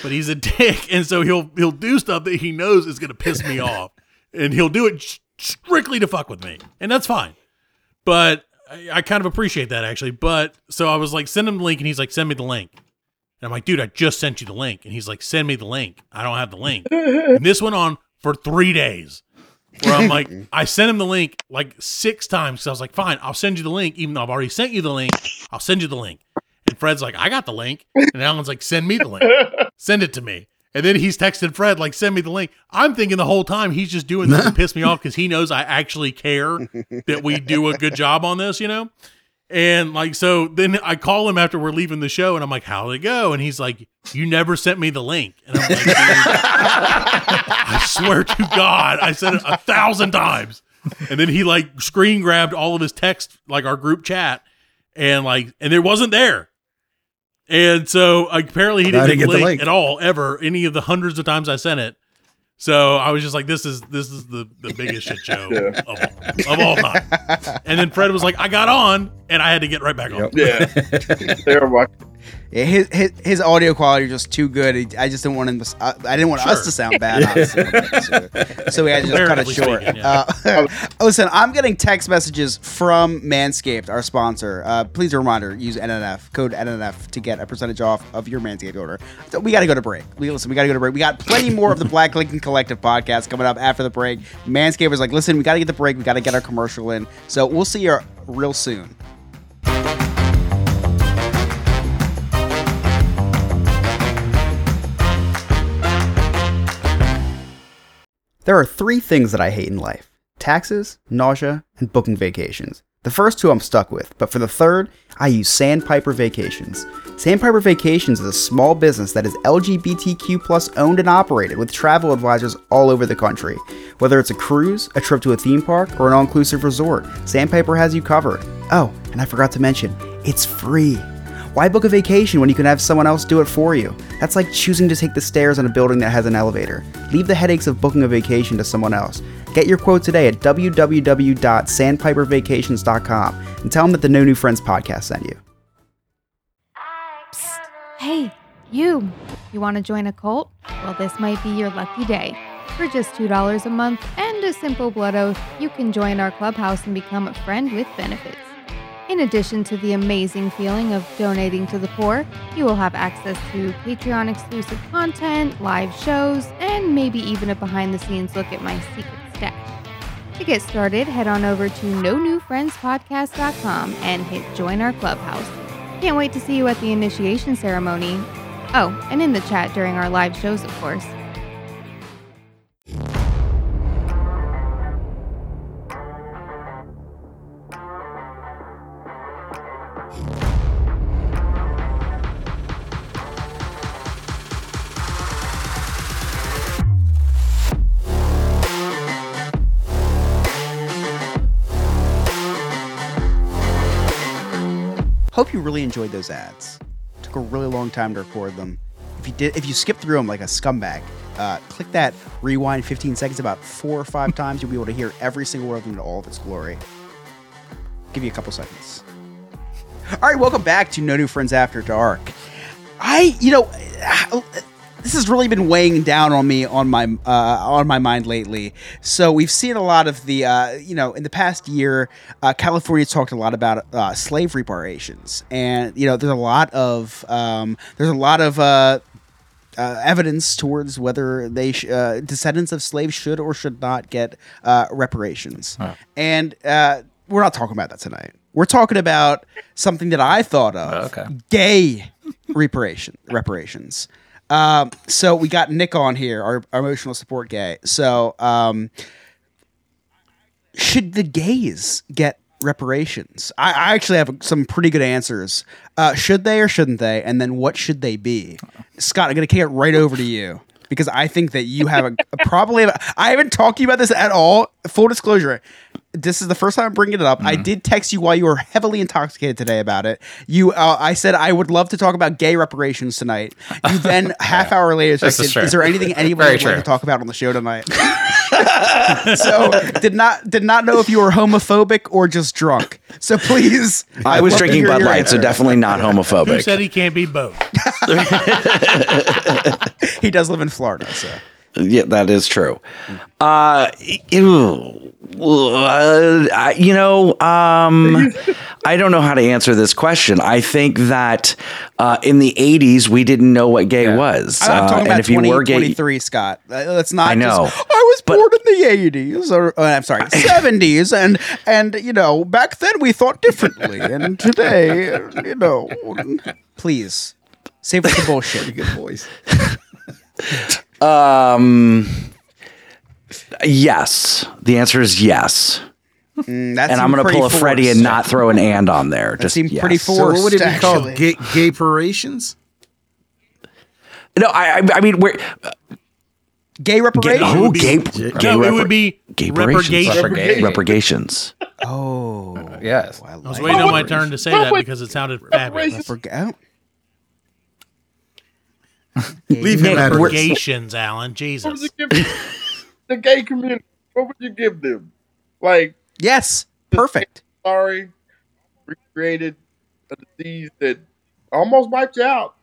Speaker 6: but he's a dick. And so he'll he'll do stuff that he knows is gonna piss me off. And he'll do it strictly to fuck with me. And that's fine. But I, I kind of appreciate that actually. But so I was like, send him the link, and he's like, send me the link. And I'm like, dude, I just sent you the link. And he's like, send me the link. I don't have the link. and this went on for three days. Where I'm like, [LAUGHS] I sent him the link like six times. So I was like, fine, I'll send you the link, even though I've already sent you the link. I'll send you the link. And Fred's like, I got the link. And Alan's like, send me the link. [LAUGHS] Send it to me. And then he's texting Fred, like, send me the link. I'm thinking the whole time he's just doing this to [LAUGHS] piss me off because he knows I actually care that we do a good job on this, you know? And like, so then I call him after we're leaving the show and I'm like, how did it go? And he's like, you never sent me the link. And I'm like, [LAUGHS] I swear to God, I said it a thousand times. And then he like screen grabbed all of his text, like our group chat, and like, and it wasn't there. And so apparently he didn't
Speaker 7: didn't
Speaker 6: get
Speaker 7: get the
Speaker 6: link
Speaker 7: link.
Speaker 6: at all, ever, any of the hundreds of times I sent it. So I was just like, this is this is the, the biggest shit show [LAUGHS] of, all, of all time. And then Fred was like, I got on and I had to get right back on.
Speaker 8: Yeah. [LAUGHS] Terrible.
Speaker 3: Yeah, his, his his audio quality was just too good. I just didn't want him. To, I, I didn't want us to sound bad. honestly. [LAUGHS] so, so we had to just cut it short.
Speaker 6: speaking, yeah.
Speaker 3: uh, [LAUGHS] listen, I'm getting text messages from Manscaped, our sponsor. Uh, please a reminder: use NNF code NNF to get a percentage off of your Manscaped order. So we got to go to break. We listen. We got to go to break. We got plenty more of the Black Lincoln Collective podcast coming up after the break. Manscaped was like, listen, we got to get the break. We got to get our commercial in. So we'll see you real soon. There are three things that I hate in life taxes, nausea, and booking vacations. The first two I'm stuck with, but for the third, I use Sandpiper Vacations. Sandpiper Vacations is a small business that is LGBTQ plus owned and operated with travel advisors all over the country. Whether it's a cruise, a trip to a theme park, or an all inclusive resort, Sandpiper has you covered. Oh, and I forgot to mention, it's free. Why book a vacation when you can have someone else do it for you? That's like choosing to take the stairs in a building that has an elevator. Leave the headaches of booking a vacation to someone else. Get your quote today at www.sandpipervacations.com and tell them that the No New Friends podcast sent you.
Speaker 9: Hey, you! You want to join a cult? Well, this might be your lucky day. For just $2 a month and a simple blood oath, you can join our clubhouse and become a friend with benefits. In addition to the amazing feeling of donating to the poor, you will have access to Patreon exclusive content, live shows, and maybe even a behind the scenes look at my secret stash. To get started, head on over to no new friends newfriendspodcast.com and hit join our clubhouse. Can't wait to see you at the initiation ceremony. Oh, and in the chat during our live shows, of course.
Speaker 3: Hope you really enjoyed those ads. Took a really long time to record them. If you did, if you skip through them like a scumbag, uh, click that rewind 15 seconds about four or five [LAUGHS] times. You'll be able to hear every single word of them in all of its glory. Give you a couple seconds. All right, welcome back to No New Friends After Dark. I, you know, this has really been weighing down on me on my uh, on my mind lately. So we've seen a lot of the, uh, you know, in the past year, uh, California talked a lot about uh, slave reparations, and you know, there's a lot of um, there's a lot of uh, uh, evidence towards whether they sh- uh, descendants of slaves should or should not get uh, reparations. And uh, we're not talking about that tonight. We're talking about something that I thought of:
Speaker 4: Okay.
Speaker 3: gay reparation reparations. Um, so we got Nick on here, our, our emotional support gay. So, um, should the gays get reparations? I, I actually have some pretty good answers. Uh, should they or shouldn't they? And then what should they be? Scott, I'm going to kick it right over to you because I think that you have a, probably. I haven't talked to you about this at all. Full disclosure. This is the first time I'm bringing it up. I did text you while you were heavily intoxicated today about it. You, uh, I said I would love to talk about gay reparations tonight. You then [LAUGHS] half hour later
Speaker 4: This
Speaker 3: texted,
Speaker 4: is
Speaker 3: "Is there anything anybody
Speaker 4: Very
Speaker 3: would like to talk about on the show tonight?" [LAUGHS] [LAUGHS] so did not did not know if you were homophobic or just drunk. So please,
Speaker 1: I
Speaker 3: I'd
Speaker 1: was drinking Bud
Speaker 3: your
Speaker 1: Light, so definitely not
Speaker 6: Who
Speaker 1: homophobic.
Speaker 6: said he can't be both?
Speaker 3: he does live in Florida. So
Speaker 1: Yeah, that is true. Uh, ew. Uh, I- you know, um, I don't know how to answer this question. I think that uh, in the '80s we didn't know what gay was,
Speaker 3: I'm
Speaker 1: uh,
Speaker 3: talking
Speaker 1: and
Speaker 3: about
Speaker 1: if you were gay,
Speaker 3: 23, Scott. Uh, Let's not.
Speaker 1: I know,
Speaker 3: Just, I was
Speaker 1: but-
Speaker 3: born in the 80s, or uh, I'm sorry, [LAUGHS] 70s, and and you know back then we thought differently, and today, uh, you know, [LAUGHS] please save us the bullshit. [LAUGHS]
Speaker 7: Good voice.
Speaker 1: Um, yes. The answer is yes.
Speaker 3: Mm, that
Speaker 1: and I'm going to pull a Freddie and not throw an and on there.
Speaker 3: That
Speaker 1: Just
Speaker 3: seemed
Speaker 1: yes.
Speaker 3: pretty
Speaker 7: So
Speaker 3: forced.
Speaker 7: what would it be called?
Speaker 3: actually.
Speaker 7: Gay, gay parations?
Speaker 1: No, I, I, I mean, we're
Speaker 3: Gay reparations.
Speaker 6: it
Speaker 1: oh,
Speaker 6: would be-
Speaker 1: gay,
Speaker 6: No,
Speaker 1: gay
Speaker 6: it would be
Speaker 1: gay
Speaker 6: reparations.
Speaker 1: reparations.
Speaker 4: Reparations.
Speaker 1: reparations.
Speaker 3: Oh,
Speaker 4: Yes.
Speaker 3: I,
Speaker 6: I was waiting on my turn to say that because it sounded fabulous.
Speaker 3: Forget.
Speaker 7: Leave him
Speaker 1: Nick,
Speaker 7: out of
Speaker 1: we're-
Speaker 7: this.
Speaker 6: Reparations, Alan. Jesus.
Speaker 8: the gay community? What would you give them? Like,
Speaker 3: Yes, perfect.
Speaker 8: sorry, recreated a disease that almost wiped you out,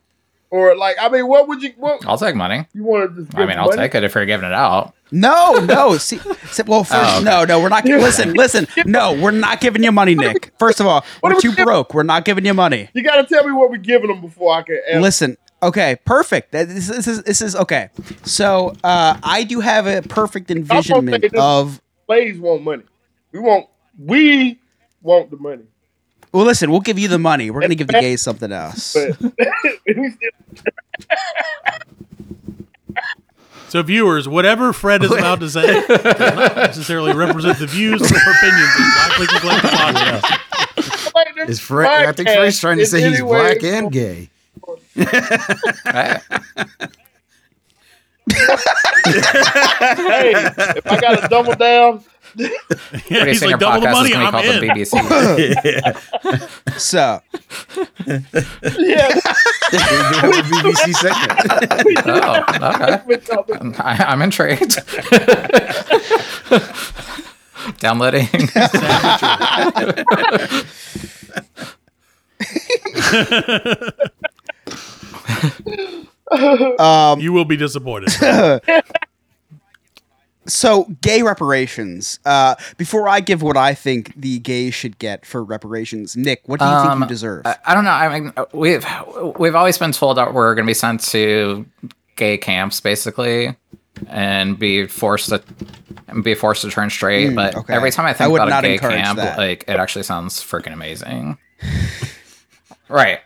Speaker 8: or like, I mean, what would you? What
Speaker 4: I'll take money.
Speaker 8: you want to just? Give
Speaker 4: I mean, I'll
Speaker 8: money?
Speaker 4: take it if you're giving it out.
Speaker 3: No, no. See, see- well, [LAUGHS] oh, first,
Speaker 4: Oh, okay.
Speaker 3: no, no. We're not. [LAUGHS] Listen, listen. No, we're not giving you money, Nick. First of all,
Speaker 8: What
Speaker 3: we're
Speaker 8: are we
Speaker 3: too broke. We're not giving you money.
Speaker 8: You got to tell me what we're giving them before I can. Answer.
Speaker 3: Listen. Okay, perfect. That- This, this is this is okay. So uh, I do have a perfect envisionment of.
Speaker 8: Slaves want money. We want. We want the money.
Speaker 3: Well, listen. We'll give you the money. We're gonna give the gays something else.
Speaker 8: But [LAUGHS] we still,
Speaker 6: So, viewers, whatever Fred is about to say [LAUGHS] does not necessarily represent the views or opinions of Black Lincoln Collective Podcast.
Speaker 7: Is Fred, I think Fred's trying to say he's black and gay.
Speaker 4: Hey,
Speaker 8: Hey, if I got a double down,
Speaker 6: Yeah,
Speaker 4: pretty
Speaker 6: he's
Speaker 4: soon
Speaker 6: like,
Speaker 4: your
Speaker 6: double the
Speaker 4: podcast
Speaker 6: money,
Speaker 4: is going to
Speaker 6: I'm in.
Speaker 4: the BBC. [LAUGHS]
Speaker 3: So
Speaker 8: yeah,
Speaker 7: We have a BBC [LAUGHS] segment.
Speaker 4: oh, okay. I, I'm intrigued. [LAUGHS] Downloading. [LAUGHS]
Speaker 3: um,
Speaker 6: You will be disappointed. [LAUGHS]
Speaker 3: so gay reparations. Uh, before I give what I think the gays should get for reparations, Nick, what do you think
Speaker 4: Um,
Speaker 3: you deserve?
Speaker 4: I, I don't know. I mean, we've we've always been told that we're going to be sent to gay camps, basically, and be forced to and be forced to turn straight. but
Speaker 3: okay.
Speaker 4: every time I
Speaker 3: I
Speaker 4: think
Speaker 3: would
Speaker 4: about
Speaker 3: not
Speaker 4: a gay camp,
Speaker 3: that.
Speaker 4: like it actually sounds freaking amazing. [LAUGHS] right.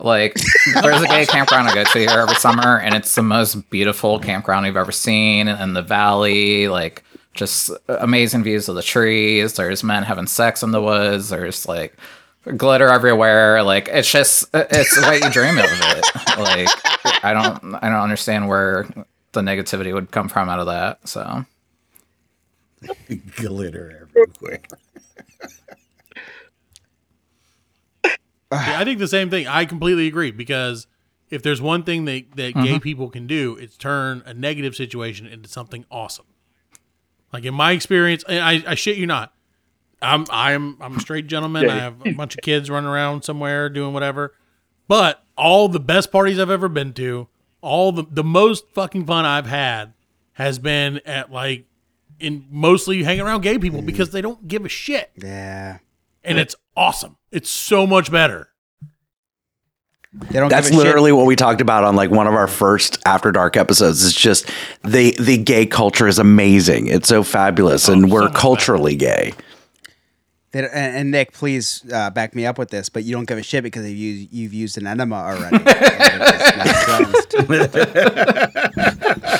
Speaker 4: Like there's a gay campground I go to here every summer, and it's the most beautiful campground we've ever seen in the valley. Like just amazing views of the trees. There's men having sex in the woods. There's like glitter everywhere. Like it's just it's what you dream of it. Like I don't I don't understand where the negativity would come from out of that. So [LAUGHS]
Speaker 7: Glitter everywhere.
Speaker 6: Yeah, I think the same thing. I completely agree because if there's one thing that, that gay mm-hmm. people can do, it's turn a negative situation into something awesome. Like in my experience, and I, I shit you not. I'm I'm I'm a straight gentleman. I have a bunch of kids running around somewhere doing whatever. But all the best parties I've ever been to, all the the most fucking fun I've had has been at like in mostly hanging around gay people mm. because they don't give a shit.
Speaker 3: yeah,
Speaker 6: And it's awesome. It's so much better.
Speaker 3: they don't.
Speaker 1: That's
Speaker 3: give a shit.
Speaker 1: literally what we talked about on like one of our first After Dark episodes. It's just the the gay culture is amazing. It's so fabulous, and
Speaker 6: so
Speaker 1: we're
Speaker 6: much better.
Speaker 1: culturally gay.
Speaker 3: They, and, and Nick, please uh, back me up with this, but you don't give a shit because you've used, you've used an enema already. [LAUGHS] And it's not cleansed.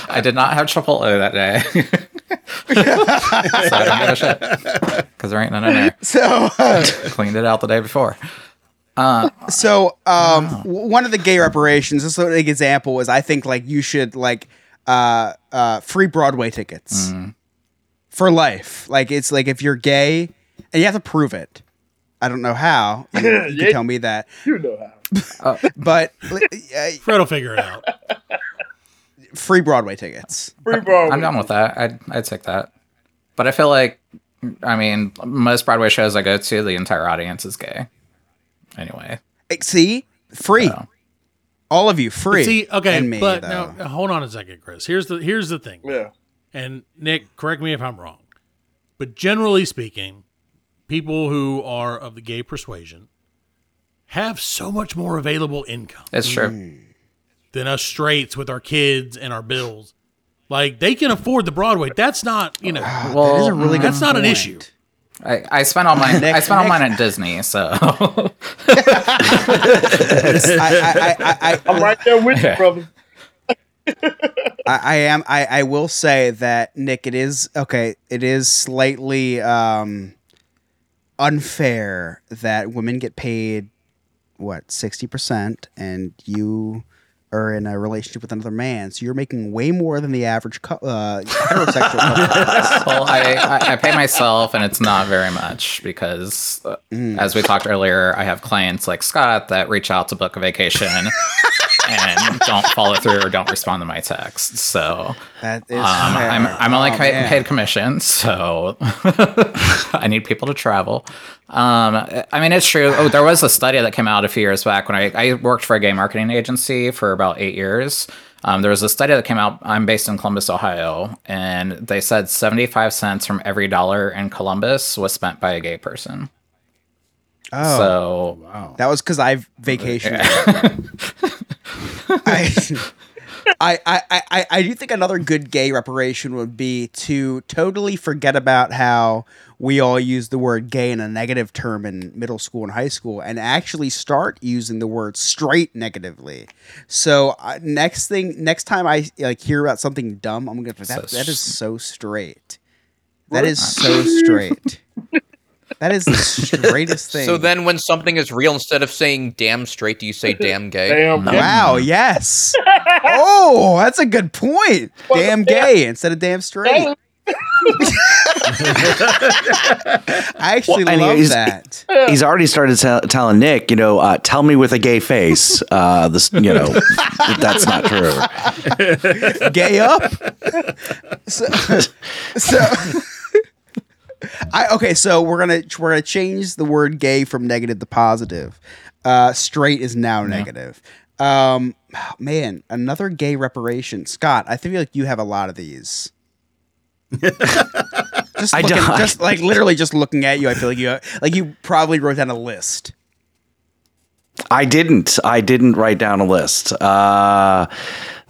Speaker 3: [LAUGHS]
Speaker 4: I did not have Chipotle that day. [LAUGHS] so I don't give a shit. Because [LAUGHS] there ain't none in there. [LAUGHS]
Speaker 3: so, uh, [LAUGHS]
Speaker 4: Cleaned it out the day before.
Speaker 3: so um, w- one of the gay reparations, this is an example, is I think like you should like uh, uh, free Broadway tickets for life. Like it's like if you're gay and you have to prove it. I don't know how. You, you
Speaker 8: Yeah.
Speaker 3: can tell me that,
Speaker 8: You know how.
Speaker 3: but uh,
Speaker 6: Fred will figure it out.
Speaker 3: Free Broadway tickets.
Speaker 8: Free Broadway.
Speaker 4: I'm done with that. I'd, I'd take that. But I feel like, I mean, most Broadway shows I go to, the entire audience is gay. Anyway.
Speaker 3: Eh, See, free.
Speaker 4: So.
Speaker 3: All of you, free.
Speaker 6: See, okay,
Speaker 3: and me,
Speaker 6: but
Speaker 3: though.
Speaker 6: now hold on a second, Chris. Here's the here's the thing.
Speaker 8: Yeah.
Speaker 6: And Nick, correct me if I'm wrong. But generally speaking, people who are of the gay persuasion have so much more available income
Speaker 4: It's true.
Speaker 3: Mm.
Speaker 6: Than us straights with our kids and our bills. Like they can afford the Broadway. That's not, you know, [SIGHS]
Speaker 4: Well,
Speaker 3: that is a really good
Speaker 6: that's not an issue.
Speaker 4: I, I spent all mine.
Speaker 3: Nick-
Speaker 4: I spent all
Speaker 3: Nick-
Speaker 4: mine at Disney, so [LAUGHS]
Speaker 3: I, I, I, I,
Speaker 8: I'm right there with you, brother. [LAUGHS]
Speaker 3: I, I am. I, I will say that Nick, it is okay. It is slightly um, unfair that women get paid what sixty percent, and you are in a relationship with another man, so you're making way more than the average cou- uh, heterosexual couple. [LAUGHS]
Speaker 4: well, I, I, I pay myself, and it's not very much because, uh, as we talked earlier, I have clients like Scott that reach out to book a vacation [LAUGHS] and don't follow through or don't respond to my texts. So
Speaker 3: That is
Speaker 4: um. I'm I'm only
Speaker 3: Oh, man.
Speaker 4: paid commission, so [LAUGHS] I need people to travel. Um, I mean, it's true. Oh, there was a study that came out a few years back when I, I worked for a gay marketing agency for about eight years. Um, there was a study that came out. I'm based in Columbus, Ohio, and they said 75 cents from every dollar in Columbus was spent by a gay person.
Speaker 3: Oh,
Speaker 4: So
Speaker 3: that was because I've vacationed. [LAUGHS] I, I, I, I, I do think another good gay reparation would be to totally forget about how we all use the word gay in a negative term in middle school and high school and actually start using the word straight negatively. So uh, next thing, next time I like hear about something dumb, I'm gonna that,
Speaker 4: So
Speaker 3: that is so straight. That is so straight. That is the straightest [LAUGHS] thing.
Speaker 5: So then, when something is real, instead of saying "damn straight," do you say [LAUGHS] "damn gay"?
Speaker 8: Damn.
Speaker 3: Wow, yes. [LAUGHS] oh, that's a good point. Damn gay instead of damn straight. I actually
Speaker 1: Well,
Speaker 3: love
Speaker 1: anyways,
Speaker 3: that.
Speaker 1: He's already started tell telling Nick, you know, uh, tell me with a gay face. Uh, this, you know, that's not true.
Speaker 3: Gay up. So, so I okay, so we're gonna we're gonna change the word gay from negative to positive. Uh, straight is now negative. Um, man, another gay reparation. Scott, I feel like you have a lot of these. [LAUGHS] just
Speaker 1: I
Speaker 3: looking,
Speaker 1: don't-
Speaker 3: just like literally just looking at you, I feel like you like you probably wrote down a list.
Speaker 1: I didn't. I didn't write down a list. Uh,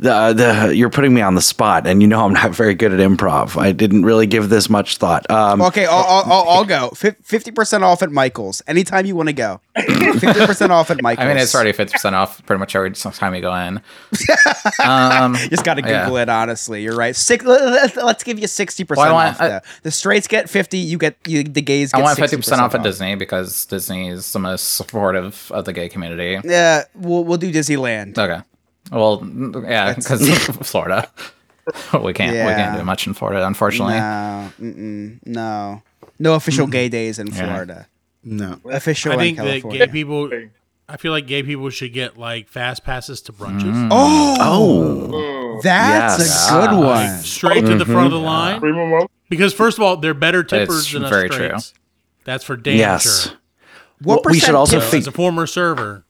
Speaker 1: the the you're putting me on the spot, and you know I'm not very good at improv. I didn't really give this much thought. Um,
Speaker 3: Okay, I'll, I'll, I'll, I'll go. Fifty percent off at Michael's anytime you want to go. Fifty percent off at [LAUGHS] Michael's.
Speaker 4: I mean, it's already 50% off pretty much every time you go in. [LAUGHS] Um,
Speaker 3: Just got to
Speaker 4: Yeah.
Speaker 3: Google it. Honestly, you're right. Six, let's, let's give you sixty percent
Speaker 4: Well, I
Speaker 3: off.
Speaker 4: want-
Speaker 3: though. the straights get fifty. You get you, the gays.
Speaker 4: I want 50% off at Disney because Disney is the most supportive of the gay community.
Speaker 3: Yeah, we'll we'll do Disneyland.
Speaker 4: Okay. Well, yeah, because [LAUGHS] Florida. [LAUGHS] we can't we can't do much in Florida, unfortunately.
Speaker 3: No, mm-mm, no, no official gay days in
Speaker 4: Yeah.
Speaker 3: Florida.
Speaker 7: No.
Speaker 3: Official
Speaker 6: I
Speaker 3: in
Speaker 6: think that gay people. I feel like gay people should get like fast passes to brunches,
Speaker 4: Mm.
Speaker 3: oh,
Speaker 1: oh,
Speaker 3: that's
Speaker 1: Yes.
Speaker 3: a good one.
Speaker 6: straight to the front of the line.
Speaker 8: Primo Mo.
Speaker 6: Because first of all, they're better tippers
Speaker 4: It's
Speaker 6: than us
Speaker 4: very true.
Speaker 6: That's for damn
Speaker 1: yes.
Speaker 6: sure.
Speaker 3: What
Speaker 1: Well, we should
Speaker 3: percent
Speaker 1: also
Speaker 3: tip-
Speaker 6: So,
Speaker 1: fig-
Speaker 6: as a former server,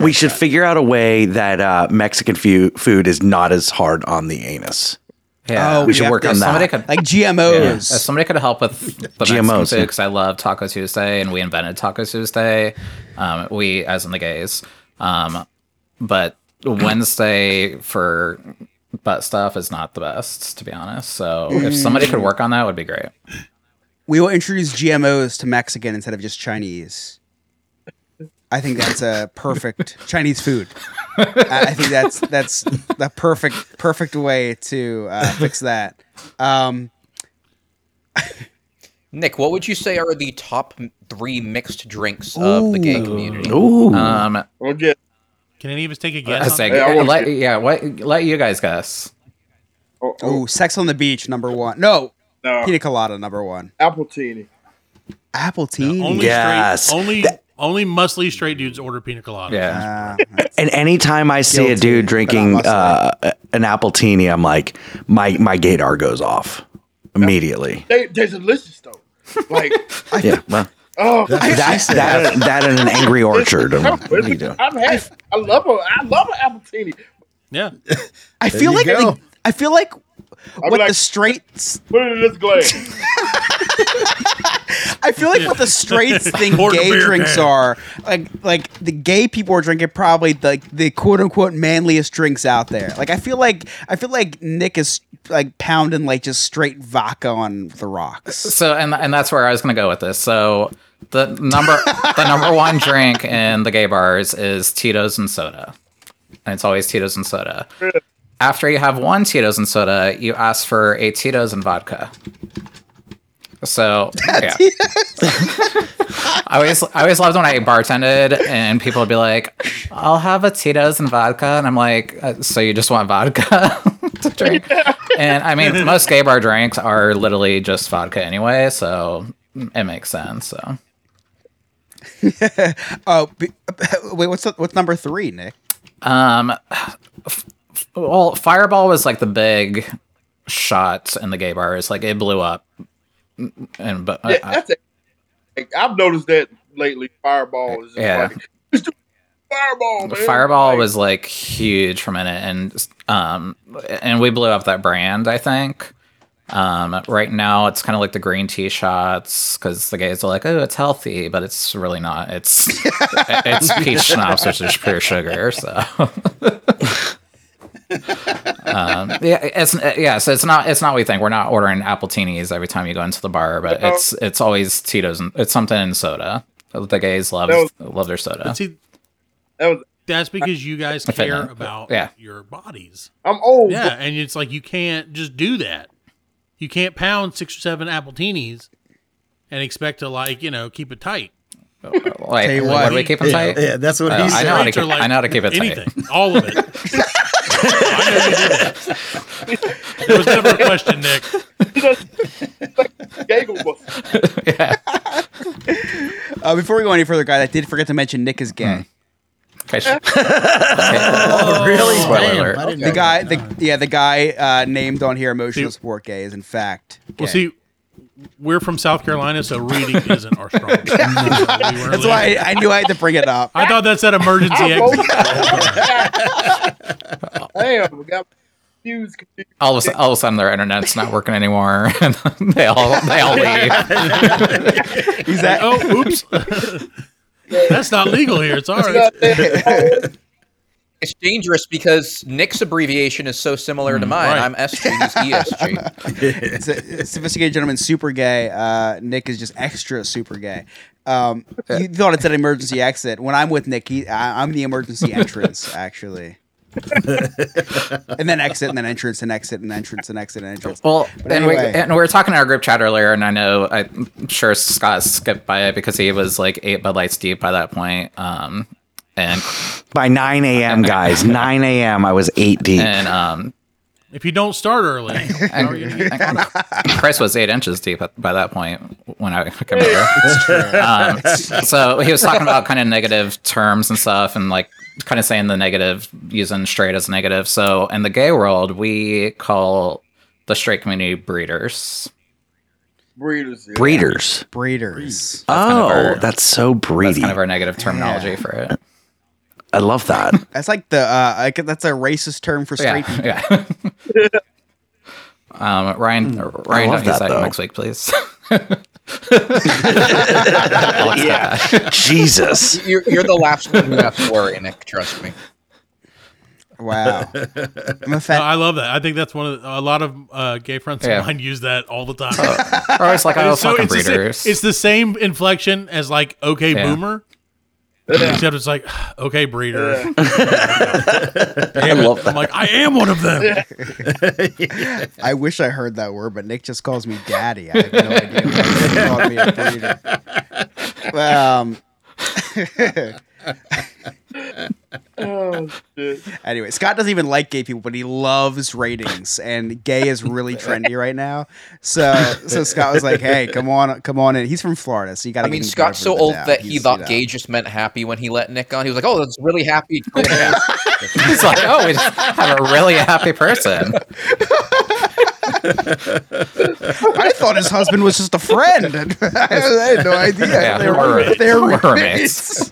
Speaker 1: we should figure out a way that uh, Mexican fu- food is not as hard on the anus.
Speaker 4: Yeah.
Speaker 3: Oh,
Speaker 1: We should
Speaker 3: have
Speaker 1: work
Speaker 3: to-
Speaker 1: on that.
Speaker 4: Somebody could
Speaker 3: like
Speaker 4: Yeah. If
Speaker 3: GMOs.
Speaker 4: somebody could help with the
Speaker 1: GMOs,
Speaker 4: Mexican
Speaker 1: yeah.
Speaker 4: food because I love Taco Tuesday and we invented Taco Tuesday. Um, we, as in the gays. Um, but Wednesday for butt stuff is not the best, to be honest. So if somebody could work on that, would be great.
Speaker 3: We will introduce GMOs to Mexican instead of just Chinese. I think that's a perfect [LAUGHS] Chinese food. I I think that's that's the perfect perfect way to uh, fix that. Um, [LAUGHS]
Speaker 5: Nick, what would you say are the top three mixed drinks of the gay community?
Speaker 1: Ooh.
Speaker 4: Um,
Speaker 8: Okay.
Speaker 6: Can any of us take a guess? on
Speaker 4: say,
Speaker 8: Hey, I want
Speaker 4: let, yeah, what, let you guys guess.
Speaker 8: Oh, oh,
Speaker 3: ooh, Sex on the Beach number one. No,
Speaker 8: no.
Speaker 3: Pina Colada number one.
Speaker 8: Appletini.
Speaker 3: Apple tea.
Speaker 6: Only
Speaker 1: Yes.
Speaker 6: straight, only only muscly straight dudes order pina colada.
Speaker 4: Yeah.
Speaker 3: Uh,
Speaker 1: And anytime I see a dude drinking
Speaker 3: not
Speaker 1: uh, an appletini, I'm like, my my gaydar goes off immediately.
Speaker 8: They they're delicious though. Like
Speaker 1: Yeah, well,
Speaker 8: oh,
Speaker 1: that that that and an angry orchard. What are you doing?
Speaker 8: I've had. I love a. I love an appletini.
Speaker 6: Yeah. [LAUGHS]
Speaker 3: I feel like,
Speaker 7: go.
Speaker 3: like I feel like
Speaker 8: I'll
Speaker 3: what
Speaker 8: like,
Speaker 3: the straight
Speaker 8: put it in this glass. [LAUGHS]
Speaker 3: I feel like what the straights [LAUGHS] think
Speaker 6: Pour the
Speaker 3: gay
Speaker 6: beer
Speaker 3: drinks
Speaker 6: can.
Speaker 3: are like like the gay people are drinking probably the the quote unquote manliest drinks out there. Like I feel like I feel like Nick is like pounding like just straight vodka on the rocks.
Speaker 4: So, and and that's where I was going to go with this. So, the number the number [LAUGHS] one drink in the gay bars is Tito's and soda, and it's always Tito's and soda. After you have one Tito's and soda, you ask for a Tito's and vodka. So yeah, [LAUGHS] I always I always loved when I bartended and people would be like, "I'll have a Tito's and vodka," and I'm like, uh, "So you just want vodka [LAUGHS] to drink?" And I mean, [LAUGHS] most gay bar drinks are literally just vodka anyway, so it makes sense. So
Speaker 3: Oh, be- wait, what's the, what's number three, Nick?
Speaker 4: Um, f- well, Fireball was like the big shot in the gay bars. Like it blew up, and but
Speaker 8: Yeah,
Speaker 4: I-
Speaker 8: that's it. Like, I've noticed that lately. Fireball is
Speaker 4: Yeah.
Speaker 8: like Fireball, man.
Speaker 4: Fireball
Speaker 8: Like,
Speaker 4: was like huge for a minute, and um, and we blew up that brand. I think. Um, right now it's kind of like the green tea shots because the guys are like, oh, it's healthy, but it's really not. It's [LAUGHS] it's peach schnapps, which is pure sugar. So. [LAUGHS] um, yeah, it's yeah. So it's not it's not what we think. We're not ordering apple appletinis every time you go into the bar, but it's it's always Tito's and it's something in soda. The gays love
Speaker 8: That
Speaker 4: love their soda.
Speaker 6: See,
Speaker 8: that was.
Speaker 6: that's because you guys
Speaker 4: If it-
Speaker 6: care about
Speaker 4: yeah.
Speaker 6: your bodies.
Speaker 8: I'm old.
Speaker 6: Yeah, and it's like you can't just do that. You can't pound six or seven apple appletinis and expect to like you know keep it tight.
Speaker 4: Like,
Speaker 3: Tell
Speaker 4: what,
Speaker 3: what,
Speaker 4: do we keep them
Speaker 7: Yeah,
Speaker 4: tight?
Speaker 7: yeah, that's what
Speaker 4: Uh,
Speaker 7: he
Speaker 4: I
Speaker 7: said.
Speaker 4: know how to
Speaker 6: Straights are
Speaker 4: keep- I know how to keep it tight.
Speaker 6: anything, all of it. [LAUGHS] I know you did that. There was never a question, Nick.
Speaker 4: Yeah.
Speaker 3: Uh, before we go any further, guys, I did forget to mention Nick is gay.
Speaker 4: Okay. [LAUGHS] sh-
Speaker 7: Oh, really?
Speaker 4: Spoiler alert.
Speaker 7: I didn't
Speaker 3: The guy,
Speaker 7: that.
Speaker 3: the yeah, the guy uh, named on here, emotional
Speaker 6: See-
Speaker 3: support gay, is in fact.
Speaker 6: Well, see, we're from South Carolina, so reading [LAUGHS] isn't our strong. suit.
Speaker 3: that's why I, I knew I had to bring it up.
Speaker 6: I thought that said emergency oh, exit. [LAUGHS]
Speaker 8: Damn, we got confused. confused.
Speaker 4: all of a sudden, all of a sudden, their internet's not working anymore, [LAUGHS] and they all they all leave.
Speaker 3: He's at,
Speaker 6: Oh, oops. That's not legal here. It's all right.
Speaker 5: It's dangerous because Nick's abbreviation is so similar to mine.
Speaker 6: right.
Speaker 5: I'm SG, he's ESG.
Speaker 3: it's a, sophisticated gentleman, super gay. Uh, Nick is just extra super gay. Um, you thought it said emergency exit. When I'm with Nick, he, I, I'm the emergency entrance, [LAUGHS] actually. and then exit, and then entrance, and exit, and entrance, and exit, and entrance.
Speaker 4: Well,
Speaker 3: But
Speaker 4: and we
Speaker 3: anyway.
Speaker 4: and we were talking in our group chat earlier, and I know I'm sure Scott skipped by it because he was like eight Bud Lights deep by that point. Um, and
Speaker 1: By 9 a.m., guys, [LAUGHS] 9 a.m., I was eight deep.
Speaker 4: and um,
Speaker 6: If you don't start early, how are you gonna get-
Speaker 4: and Chris was eight inches deep at, by that point when I came over. [LAUGHS] Um, so he was talking about kind of negative terms and stuff, and like kind of saying the negative, using straight as negative. So in the gay world, we call the straight community breeders.
Speaker 8: Breeders. yeah.
Speaker 1: Breeders.
Speaker 3: Breeders.
Speaker 1: Oh,
Speaker 4: kind of our-
Speaker 1: that's so
Speaker 4: That's
Speaker 1: breedy.
Speaker 4: kind of our negative terminology for it.
Speaker 1: I love that. [LAUGHS]
Speaker 3: That's like the uh, I could- that's a racist term for straight people.
Speaker 4: Yeah, yeah. [LAUGHS] um, Ryan, Ryan,
Speaker 1: love
Speaker 4: don't use
Speaker 1: that,
Speaker 4: that
Speaker 1: though.
Speaker 4: next week, please. [LAUGHS]
Speaker 1: yeah, Jesus.
Speaker 5: You're, you're the last one who has to worry, Nick. Trust me.
Speaker 3: Wow. I'm
Speaker 6: No. I love that. I think that's one of the, a lot of uh, gay friends
Speaker 4: Yeah.
Speaker 6: of mine use that all the time.
Speaker 4: Or it's like, oh,
Speaker 6: It's so-
Speaker 4: fucking
Speaker 6: it's, the same, it's the same inflection as like okay
Speaker 4: Yeah.
Speaker 6: boomer, except it's like okay breeder. [LAUGHS]
Speaker 1: I love that.
Speaker 6: I'm like I am one of them. [LAUGHS]
Speaker 3: I wish I heard that word, but Nick just calls me daddy. I have no idea why he called me a breeder. [LAUGHS] Um,
Speaker 8: Oh shit.
Speaker 3: anyway, Scott doesn't even like gay people, but he loves ratings, and gay is really [LAUGHS] trendy right now. So, so Scott was like, "Hey, come on, come on in." He's from Florida, so you got to.
Speaker 5: I mean, Scott's so old that he thought gay just meant happy when he let Nick on. He was like, "Oh, that's really happy." [LAUGHS]
Speaker 4: He's like, oh, we just have a really happy person.
Speaker 3: I thought his husband was just a friend. and [LAUGHS] I had no idea.
Speaker 4: Yeah,
Speaker 3: they
Speaker 4: we're-
Speaker 3: were, they were
Speaker 4: we're
Speaker 3: roommates.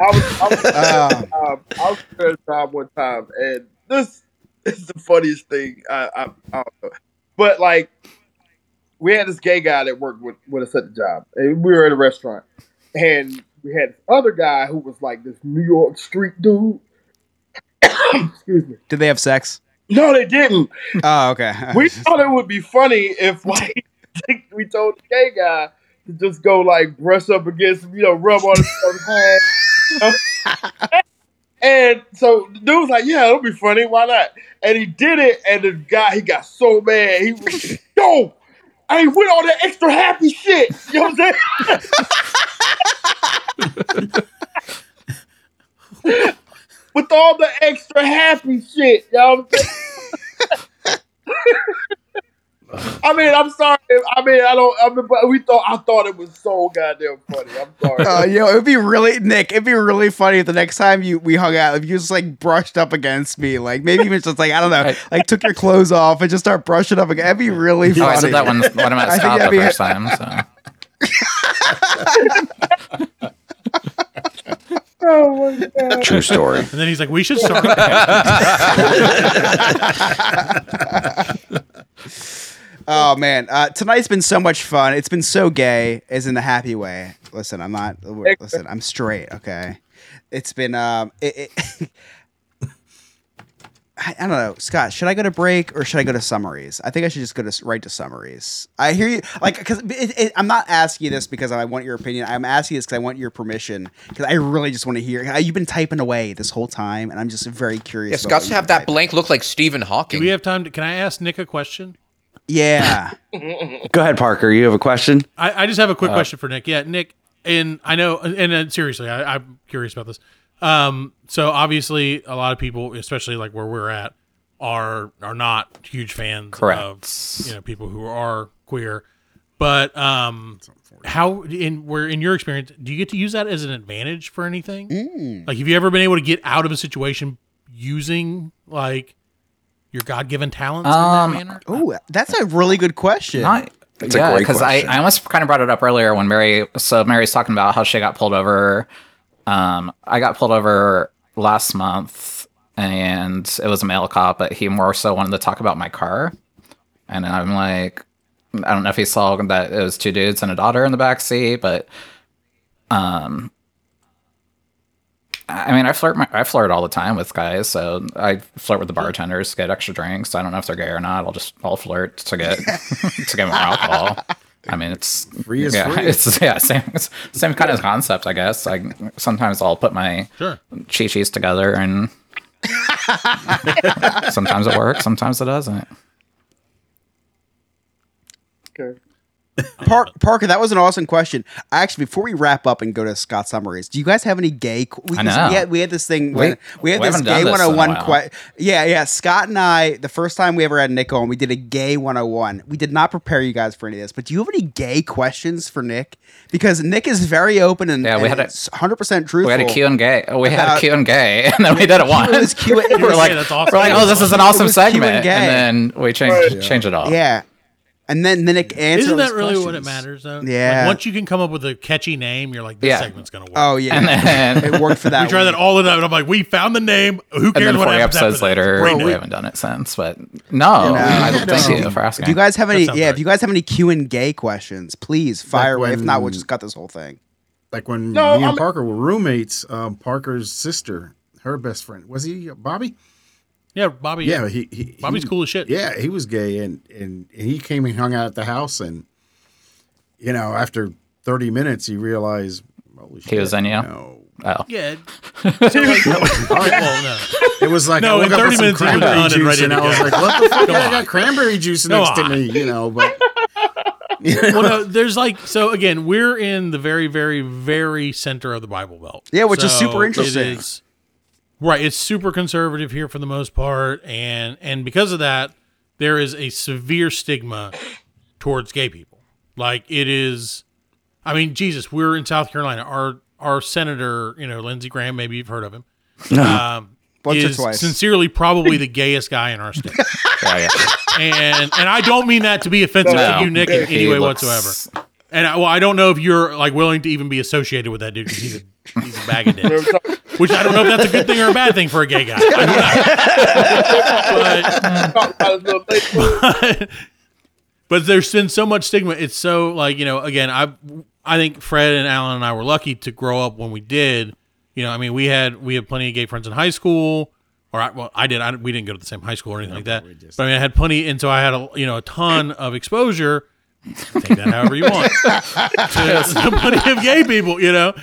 Speaker 8: I was I was,
Speaker 3: Um,
Speaker 8: um, I was at a job one time, and this is the funniest thing. I, I, I don't know. But like, we had this gay guy that worked with, with us at the job, and we were at a restaurant, and we had this other guy who was like this New York street dude. [COUGHS] Excuse me.
Speaker 3: Did they have sex?
Speaker 8: No, they didn't.
Speaker 3: Oh, okay. [LAUGHS]
Speaker 8: We thought it would be funny if like [LAUGHS] we told the gay guy to just go like brush up against him, you know, rub on his hand. [LAUGHS] and so the dude was like, "Yeah, it'll be funny. Why not?" And he did it, and the guy he got so mad. He was, "Yo, [LAUGHS] I ain't with all that extra happy shit." You know what I'm saying? [LAUGHS] with all the extra happy shit. You know what I'm saying? I mean, I'm sorry. I mean, I don't. I mean, but we thought I thought it was so goddamn funny. I'm sorry.
Speaker 3: Uh, yo, it'd be really Nick. It'd be really funny if the next time you we hung out, if you just like brushed up against me, like maybe even just like I don't know, like took your clothes off and just start brushing up again. That'd be really
Speaker 4: Oh,
Speaker 3: funny.
Speaker 4: I said that when, when I'm
Speaker 3: I
Speaker 4: at
Speaker 3: think
Speaker 4: Scott
Speaker 3: that'd
Speaker 4: the first time. So [LAUGHS]
Speaker 8: oh my god.
Speaker 1: True story.
Speaker 6: And then he's like, we should start. [LAUGHS] [LAUGHS]
Speaker 3: Oh man, uh, tonight's been so much fun. It's been so gay, as in the happy way. Listen, I'm not. Listen, I'm straight. Okay, it's been. Um, it, it [LAUGHS] I, I don't know, Scott. Should I go to break or should I go to summaries? I think I should just go to s- right to summaries. I hear you, like, because it, it, I'm not asking you this because I want your opinion. I'm asking you this because I want your permission. Because I really just want to hear. You've been typing away this whole time, and I'm just very curious.
Speaker 5: Yeah,
Speaker 3: about
Speaker 5: Scott's have that
Speaker 3: typed.
Speaker 5: blank look like Stephen Hawking.
Speaker 6: Do we have time? To, can I ask Nick a question?
Speaker 3: Yeah. [LAUGHS]
Speaker 1: Go ahead, Parker. You have a question?
Speaker 6: I, I just have a quick question for Nick. Yeah, Nick, and I know, and, uh, seriously, I, I'm curious about this. Um, so obviously, a lot of people, especially like where we're at, are are not huge fans
Speaker 4: Correct.
Speaker 6: of you know people who are queer. But um, how in where in your experience do you get to use that as an advantage for anything?
Speaker 3: Mm.
Speaker 6: Like, have you ever been able to get out of a situation using like your God given talents
Speaker 4: Um,
Speaker 6: in that manner?
Speaker 3: Oh, that's a really good question.
Speaker 4: not.
Speaker 1: That's
Speaker 4: yeah, because I. I almost kind of brought it up earlier when Mary. So Mary's talking about how she got pulled over. Um, I got pulled over last month, and it was a male cop, but he more so wanted to talk about my car. And I'm like, I don't know if he saw that it was two dudes and a daughter in the back seat, but um, I mean, I flirt, my, I flirt all the time with guys. So I flirt with the bartenders, to get extra drinks. I don't know if they're gay or not. I'll just, I'll flirt to get, to get more alcohol. I mean, it's
Speaker 7: Free is
Speaker 4: yeah,
Speaker 7: free.
Speaker 4: it's yeah, same, same kind of concept, I guess. Like sometimes I'll put my
Speaker 6: Sure.
Speaker 4: chi-chis together and [LAUGHS] sometimes it works, sometimes it doesn't.
Speaker 8: Okay. [LAUGHS]
Speaker 3: Par- Parker, that was an awesome question. Actually, before we wrap up and go to Scott summaries, do you guys have any gay? qu- We,
Speaker 4: I know.
Speaker 3: we had we had this thing.
Speaker 4: We-
Speaker 3: when, we had
Speaker 4: we
Speaker 3: this gay
Speaker 4: this in a
Speaker 3: 101
Speaker 4: while.
Speaker 3: que- Yeah, yeah. Scott and I, the first time we ever had Nick on, we did a gay 101. We did not prepare you guys for any of this, but do you have any gay questions for Nick? Because Nick is very open and,
Speaker 4: Yeah, we
Speaker 3: and
Speaker 4: had a-
Speaker 3: 100% truthful.
Speaker 4: We had a Q and gay. Oh, We had
Speaker 3: About-
Speaker 4: a Q and gay, [LAUGHS] and then we did it once.
Speaker 3: It was Q. It [LAUGHS]
Speaker 4: we're
Speaker 3: was
Speaker 4: like,
Speaker 6: that's awesome.
Speaker 4: we're like, oh, this is an awesome
Speaker 3: was Q and
Speaker 4: segment, and then we changed
Speaker 8: Right.
Speaker 4: change it all.
Speaker 3: yeah. And then, then Nick answered.
Speaker 6: Isn't that
Speaker 3: these
Speaker 6: really what it matters though?
Speaker 3: Yeah.
Speaker 6: Like, once you can come up with a catchy name, you're like, this
Speaker 4: Yeah.
Speaker 6: segment's gonna work.
Speaker 3: Oh yeah,
Speaker 4: And then
Speaker 3: it worked for [LAUGHS] that.
Speaker 6: we try
Speaker 3: week.
Speaker 6: that all the time, and I'm like, we found the name. Who
Speaker 4: and
Speaker 6: cares
Speaker 4: then
Speaker 6: what
Speaker 4: 40
Speaker 6: happens after
Speaker 4: episodes later,
Speaker 6: Great
Speaker 4: we
Speaker 6: name.
Speaker 4: haven't done it since. But no, I,
Speaker 3: No.
Speaker 4: thank you for asking.
Speaker 3: If you guys have any, yeah,
Speaker 6: right.
Speaker 3: if you guys have any Q and gay questions, please fire. away. if not, we'll just cut this whole thing.
Speaker 7: Like when
Speaker 8: No,
Speaker 7: me and
Speaker 8: I'm-
Speaker 7: Parker were roommates, um, Parker's sister, her best friend was he Bobby?
Speaker 6: Yeah, Bobby.
Speaker 7: Yeah, he, he
Speaker 6: Bobby's
Speaker 7: he-
Speaker 6: cool as shit.
Speaker 7: Yeah, he was gay, and, and and he came and hung out at the house, and you know, after thirty minutes, he realized holy
Speaker 4: He was
Speaker 7: shit,
Speaker 4: in you?
Speaker 7: No,
Speaker 4: Oh.
Speaker 6: Yeah. [LAUGHS] So like, [LAUGHS] well, no.
Speaker 7: it was like
Speaker 6: No,
Speaker 7: I
Speaker 6: in
Speaker 7: woke up
Speaker 6: 30
Speaker 7: with some
Speaker 6: minutes he was
Speaker 7: cranberry
Speaker 6: done and
Speaker 7: juice,
Speaker 6: ready
Speaker 7: and I was like, what the fuck? [LAUGHS]
Speaker 6: Go
Speaker 7: I got cranberry juice
Speaker 6: Go
Speaker 7: next to me, you know, but.
Speaker 6: well, no, there's like so again, we're in the very, very, very center of the Bible Belt.
Speaker 3: Yeah, which is super interesting.
Speaker 6: is- right, it's super conservative here for the most part, and and because of that, there is a severe stigma towards gay people. Like it is, I mean, Jesus, we're in South Carolina. Our our senator, you know, Lindsey Graham, maybe you've heard of him. [LAUGHS] Um,
Speaker 3: Once or
Speaker 6: is
Speaker 3: twice.
Speaker 6: sincerely probably the gayest guy in our state, [LAUGHS]
Speaker 4: Yeah, yeah.
Speaker 6: and and I don't mean that to be offensive
Speaker 4: No.
Speaker 6: to you, Nick, in any way
Speaker 4: looks-
Speaker 6: whatsoever. And I, well, I don't know if you're like willing to even be associated with that dude because he's a he's a bag of [LAUGHS] dicks. Which I don't know if that's a good thing or a bad thing for a gay guy. I
Speaker 8: Talk about his little lady.
Speaker 6: don't know. [LAUGHS] But, [LAUGHS] but there's been so much stigma. It's so like you know. Again, I I think Fred and Alan and I were lucky to grow up when we did. You know, I mean, we had we had plenty of gay friends in high school. Or I, well, I did. I, we didn't go to the same high school or anything like that. But I mean, I had plenty, and so I had a you know a ton of exposure. Take that however you want. to plenty of gay people, you know.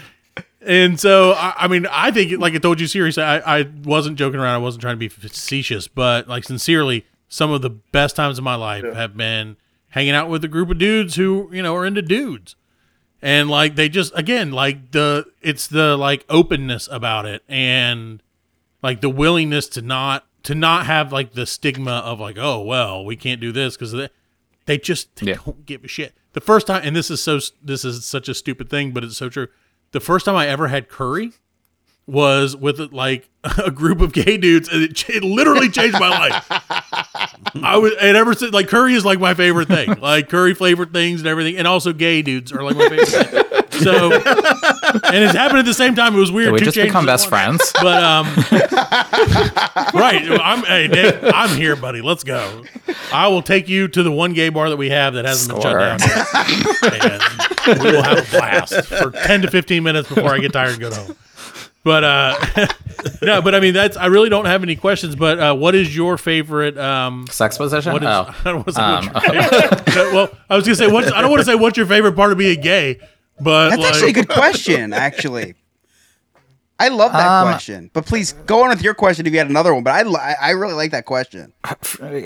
Speaker 6: And so, I, I mean, I think, like I told you, seriously, I, I wasn't joking around. I wasn't trying to be facetious, but like sincerely, some of the best times of my life have been hanging out with a group of dudes who, you know, are into dudes. And like they just again, like the it's the like openness about it and like the willingness to not to not have like the stigma of like, oh well, we can't do this because they, they just they
Speaker 4: Yeah.
Speaker 6: don't give a shit. The first time, and this is so this is such a stupid thing, but it's so true. The first time I ever had curry was with like [LAUGHS] a group of gay dudes, and it, it literally changed my life. I was, and ever since, like curry is like my favorite thing, like curry flavored things and everything, and also gay dudes are like my favorite. thing. So, and it's happened at the same time. It was weird.
Speaker 4: Did we
Speaker 6: Two
Speaker 4: just become best friends?
Speaker 6: But um, [LAUGHS] right, I'm hey Nick, I'm here, buddy. Let's go. I will take you to the one gay bar that we have that hasn't
Speaker 4: Score.
Speaker 6: been shut down yet, and we will have a blast for ten to fifteen minutes before I get tired and go home. But uh, [LAUGHS] no, but I mean that's I really don't have any questions. But uh, what is your favorite? Um,
Speaker 4: Sex position?
Speaker 6: what is,
Speaker 4: oh. [LAUGHS]
Speaker 6: I don't want to say
Speaker 4: Um,
Speaker 6: well, I was gonna say what's I don't want to say what's your favorite part of being gay, but
Speaker 3: That's
Speaker 6: like,
Speaker 3: actually a good question. Actually, I love that
Speaker 4: Um,
Speaker 3: question. But please go on with your question if you had another one. But I, I really like that question. I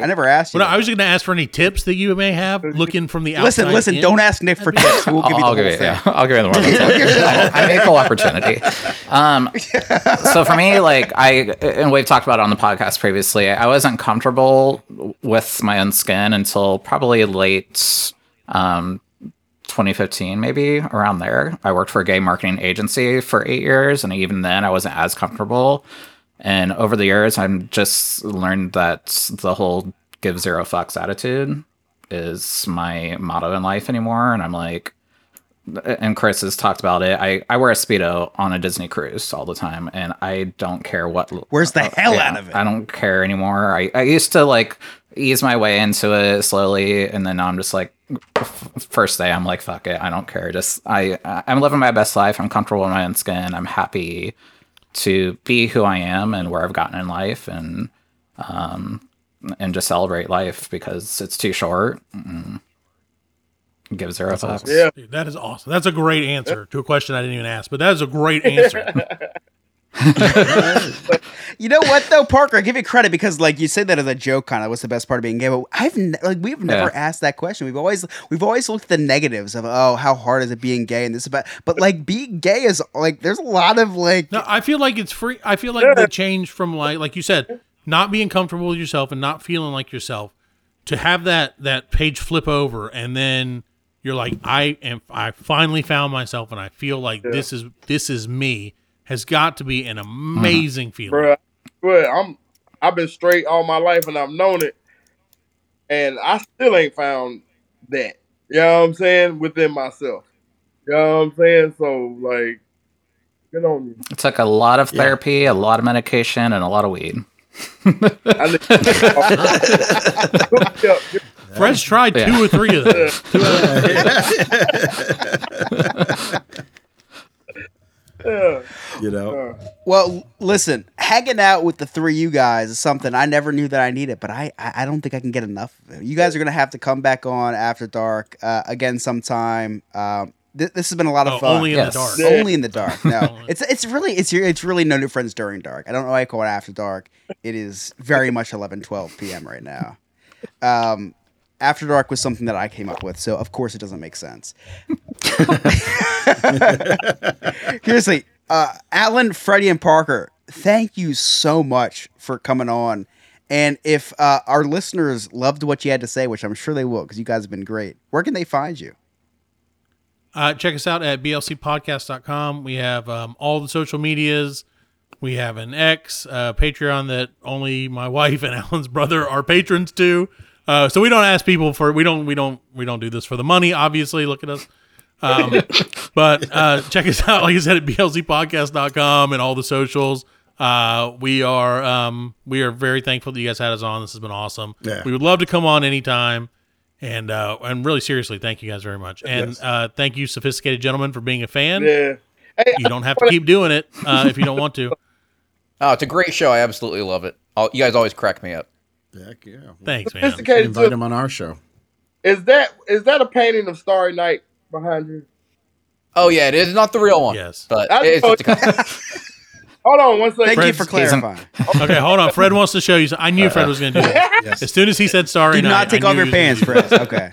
Speaker 3: never asked you.
Speaker 6: But I was gonna ask for any tips that you may have looking from the outside.
Speaker 3: listen, listen.
Speaker 6: in.
Speaker 3: Don't ask Nick for tips. We'll give
Speaker 4: I'll,
Speaker 3: you the
Speaker 4: I'll give you,
Speaker 3: thing.
Speaker 4: yeah, I'll give you the one. I'm equal opportunity. Um, so for me, like I, and we've talked about it on the podcast previously, I wasn't comfortable with my own skin until probably late, um, 2015, maybe around there. I worked for a gay marketing agency for eight years, and even then, I wasn't as comfortable. And over the years, I'm just learned that the whole give zero fucks attitude is my motto in life anymore. And I'm like, and Chris has talked about it. I, I wear a speedo on a Disney cruise all the time, and I don't care what.
Speaker 3: Where's the uh, hell
Speaker 4: Yeah,
Speaker 3: out of it?
Speaker 4: I don't care anymore. I, I used to like ease my way into it slowly, and then now I'm just like, first day, I'm like, fuck it, I don't care. Just I I'm living my best life. I'm comfortable in my own skin. I'm happy to be who I am and where I've gotten in life, and um and just celebrate life because it's too short. Mm. Give zero fucks.
Speaker 8: Yeah.
Speaker 6: Dude, that is awesome. That's a great answer to a question I didn't even ask, but that is a great answer. [LAUGHS] [LAUGHS]
Speaker 3: You know what though, Parker? I give you credit because like you say that as a joke, kind of. What's the best part of being gay? But I've ne- like we've never
Speaker 4: Yeah.
Speaker 3: asked that question. We've always we've always looked at the negatives of oh how hard is it being gay and this about. But like being gay is like there's a lot of like
Speaker 6: No, I feel like it's free. I feel like the change from like like you said, not being comfortable with yourself and not feeling like yourself, to have that that page flip over and then you're like, I am. I finally found myself and I feel like this is this is me. Has got to be an mm-hmm. amazing feeling.
Speaker 8: Bruh, bruh, I'm I've been straight all my life and I've known it, and I still ain't found that. You know what I'm saying within myself. You know what I'm saying? So like, good on you.
Speaker 4: It took a lot of therapy, a lot of medication, and a lot of weed.
Speaker 8: I need- Hook me up.
Speaker 6: Fred's tried two
Speaker 4: Yeah.
Speaker 6: or three of those. [LAUGHS]
Speaker 8: Yeah.
Speaker 7: You know,
Speaker 3: Well, listen, hanging out with the three of you guys is something I never knew that I needed, but I, I I don't think I can get enough of it. You guys are gonna have to come back on after dark uh, again sometime. Um, th- this has been a lot of
Speaker 6: Oh,
Speaker 3: fun.
Speaker 6: only in
Speaker 4: Yes.
Speaker 6: the dark.
Speaker 8: Yeah.
Speaker 3: Only in the dark. No, [LAUGHS] it's it's really it's it's really no new friends during dark. I don't know why I call it after dark. It is very much 11, 12 p.m. right now. Um, after dark was something that I came up with, so of course it doesn't make sense. [LAUGHS] Seriously, uh, Alan, Freddie, and Parker, thank you so much for coming on. And if uh, our listeners loved what you had to say, which I'm sure they will, because you guys have been great, where can they find you?
Speaker 6: Uh, check us out at blcpodcast.com. We have um, all the social medias. We have an X, uh, Patreon that only my wife and [LAUGHS] Alan's brother are patrons to. Uh, so we don't ask people for we don't we don't we don't do this for the money. Obviously, look at us. Um, [LAUGHS] but uh, check us out, like I said, at blcpodcast.com and all the socials. Uh, we are um, we are very thankful that you guys had us on. This has been awesome.
Speaker 7: Yeah.
Speaker 6: We would love to come on anytime. And uh, and really seriously, thank you guys very much. And
Speaker 7: Yes.
Speaker 6: uh, thank you, sophisticated gentlemen, for being a fan.
Speaker 8: Yeah. Hey,
Speaker 6: You don't have to keep doing it uh, if you don't want to. [LAUGHS]
Speaker 5: Oh, it's a great show. I absolutely love it. All, you guys always crack me up.
Speaker 7: Heck yeah.
Speaker 6: Thanks, man.
Speaker 7: Invite
Speaker 8: too.
Speaker 7: him on our show.
Speaker 8: Is that is that a painting of Starry Night behind you?
Speaker 5: Oh yeah, it is not the real one.
Speaker 6: Yes.
Speaker 5: but it's just a [LAUGHS]
Speaker 8: Hold on one second.
Speaker 3: Thank you for clarifying.
Speaker 6: Okay, hold on. Fred wants to show you. Something. I knew uh, Fred was going to do that. [LAUGHS]
Speaker 7: Yes.
Speaker 6: As soon as he said sorry,
Speaker 3: Do
Speaker 6: night,
Speaker 3: not take off your pants,
Speaker 6: gonna
Speaker 3: Fred. Okay.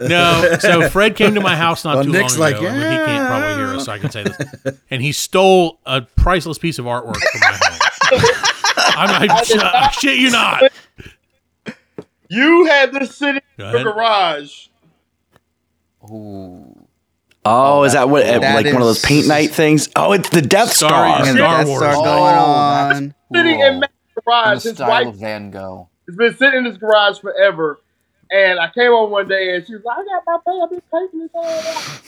Speaker 6: No, so Fred came to my house not
Speaker 7: Well,
Speaker 6: too
Speaker 7: Nick's
Speaker 6: long
Speaker 7: like,
Speaker 6: ago. and he can't probably hear us, so I can say this. [LAUGHS] And he stole a priceless piece of artwork from my home. I'm, I, I shit you not.
Speaker 8: You had this sitting
Speaker 6: Go
Speaker 8: in the
Speaker 6: ahead.
Speaker 8: garage.
Speaker 5: Ooh.
Speaker 1: Oh, is that what?
Speaker 3: That
Speaker 1: like one of those
Speaker 3: is-
Speaker 1: paint night things? Oh, it's the Death
Speaker 6: Star-
Speaker 1: Star.
Speaker 6: Star oh,
Speaker 3: That's
Speaker 6: Wars.
Speaker 3: start
Speaker 5: Oh,
Speaker 3: going
Speaker 5: that's
Speaker 3: on.
Speaker 8: Sitting
Speaker 5: cool.
Speaker 8: in Matt's
Speaker 5: In
Speaker 8: garage.
Speaker 5: the
Speaker 8: His
Speaker 5: style
Speaker 8: wife
Speaker 5: of Van Gogh.
Speaker 8: has been sitting in his garage forever. And I came over one day and she was like, I got my paint, I've been painting this all out.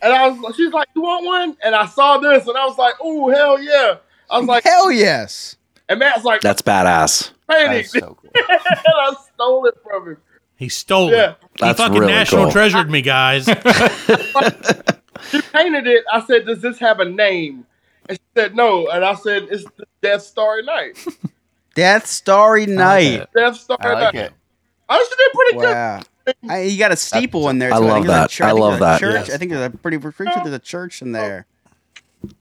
Speaker 8: And I was she's like, You want one? And I saw this and I was like, Oh hell yeah. I was like,
Speaker 3: Hell yes.
Speaker 8: and Matt's like,
Speaker 1: That's badass.
Speaker 8: painting.
Speaker 5: That's so cool.
Speaker 8: and I stole it from him.
Speaker 6: He stole
Speaker 8: Yeah.
Speaker 6: it. He
Speaker 1: That's
Speaker 6: fucking
Speaker 1: really
Speaker 6: national
Speaker 1: cool.
Speaker 6: treasured me, guys. [LAUGHS] [LAUGHS]
Speaker 8: She painted it. I said, Does this have a name? And she said, No. And I said, It's the Death Starry Night.
Speaker 3: Death Starry Night.
Speaker 8: Death Starry
Speaker 5: I like
Speaker 8: Night.
Speaker 5: it.
Speaker 8: She did pretty good.
Speaker 3: I, you got a steeple in there.
Speaker 1: I
Speaker 3: too.
Speaker 1: love
Speaker 3: think a
Speaker 1: that.
Speaker 3: chur-
Speaker 1: I love that.
Speaker 3: Church.
Speaker 6: Yes.
Speaker 3: I think there's a pretty pretty sure there's a church in there.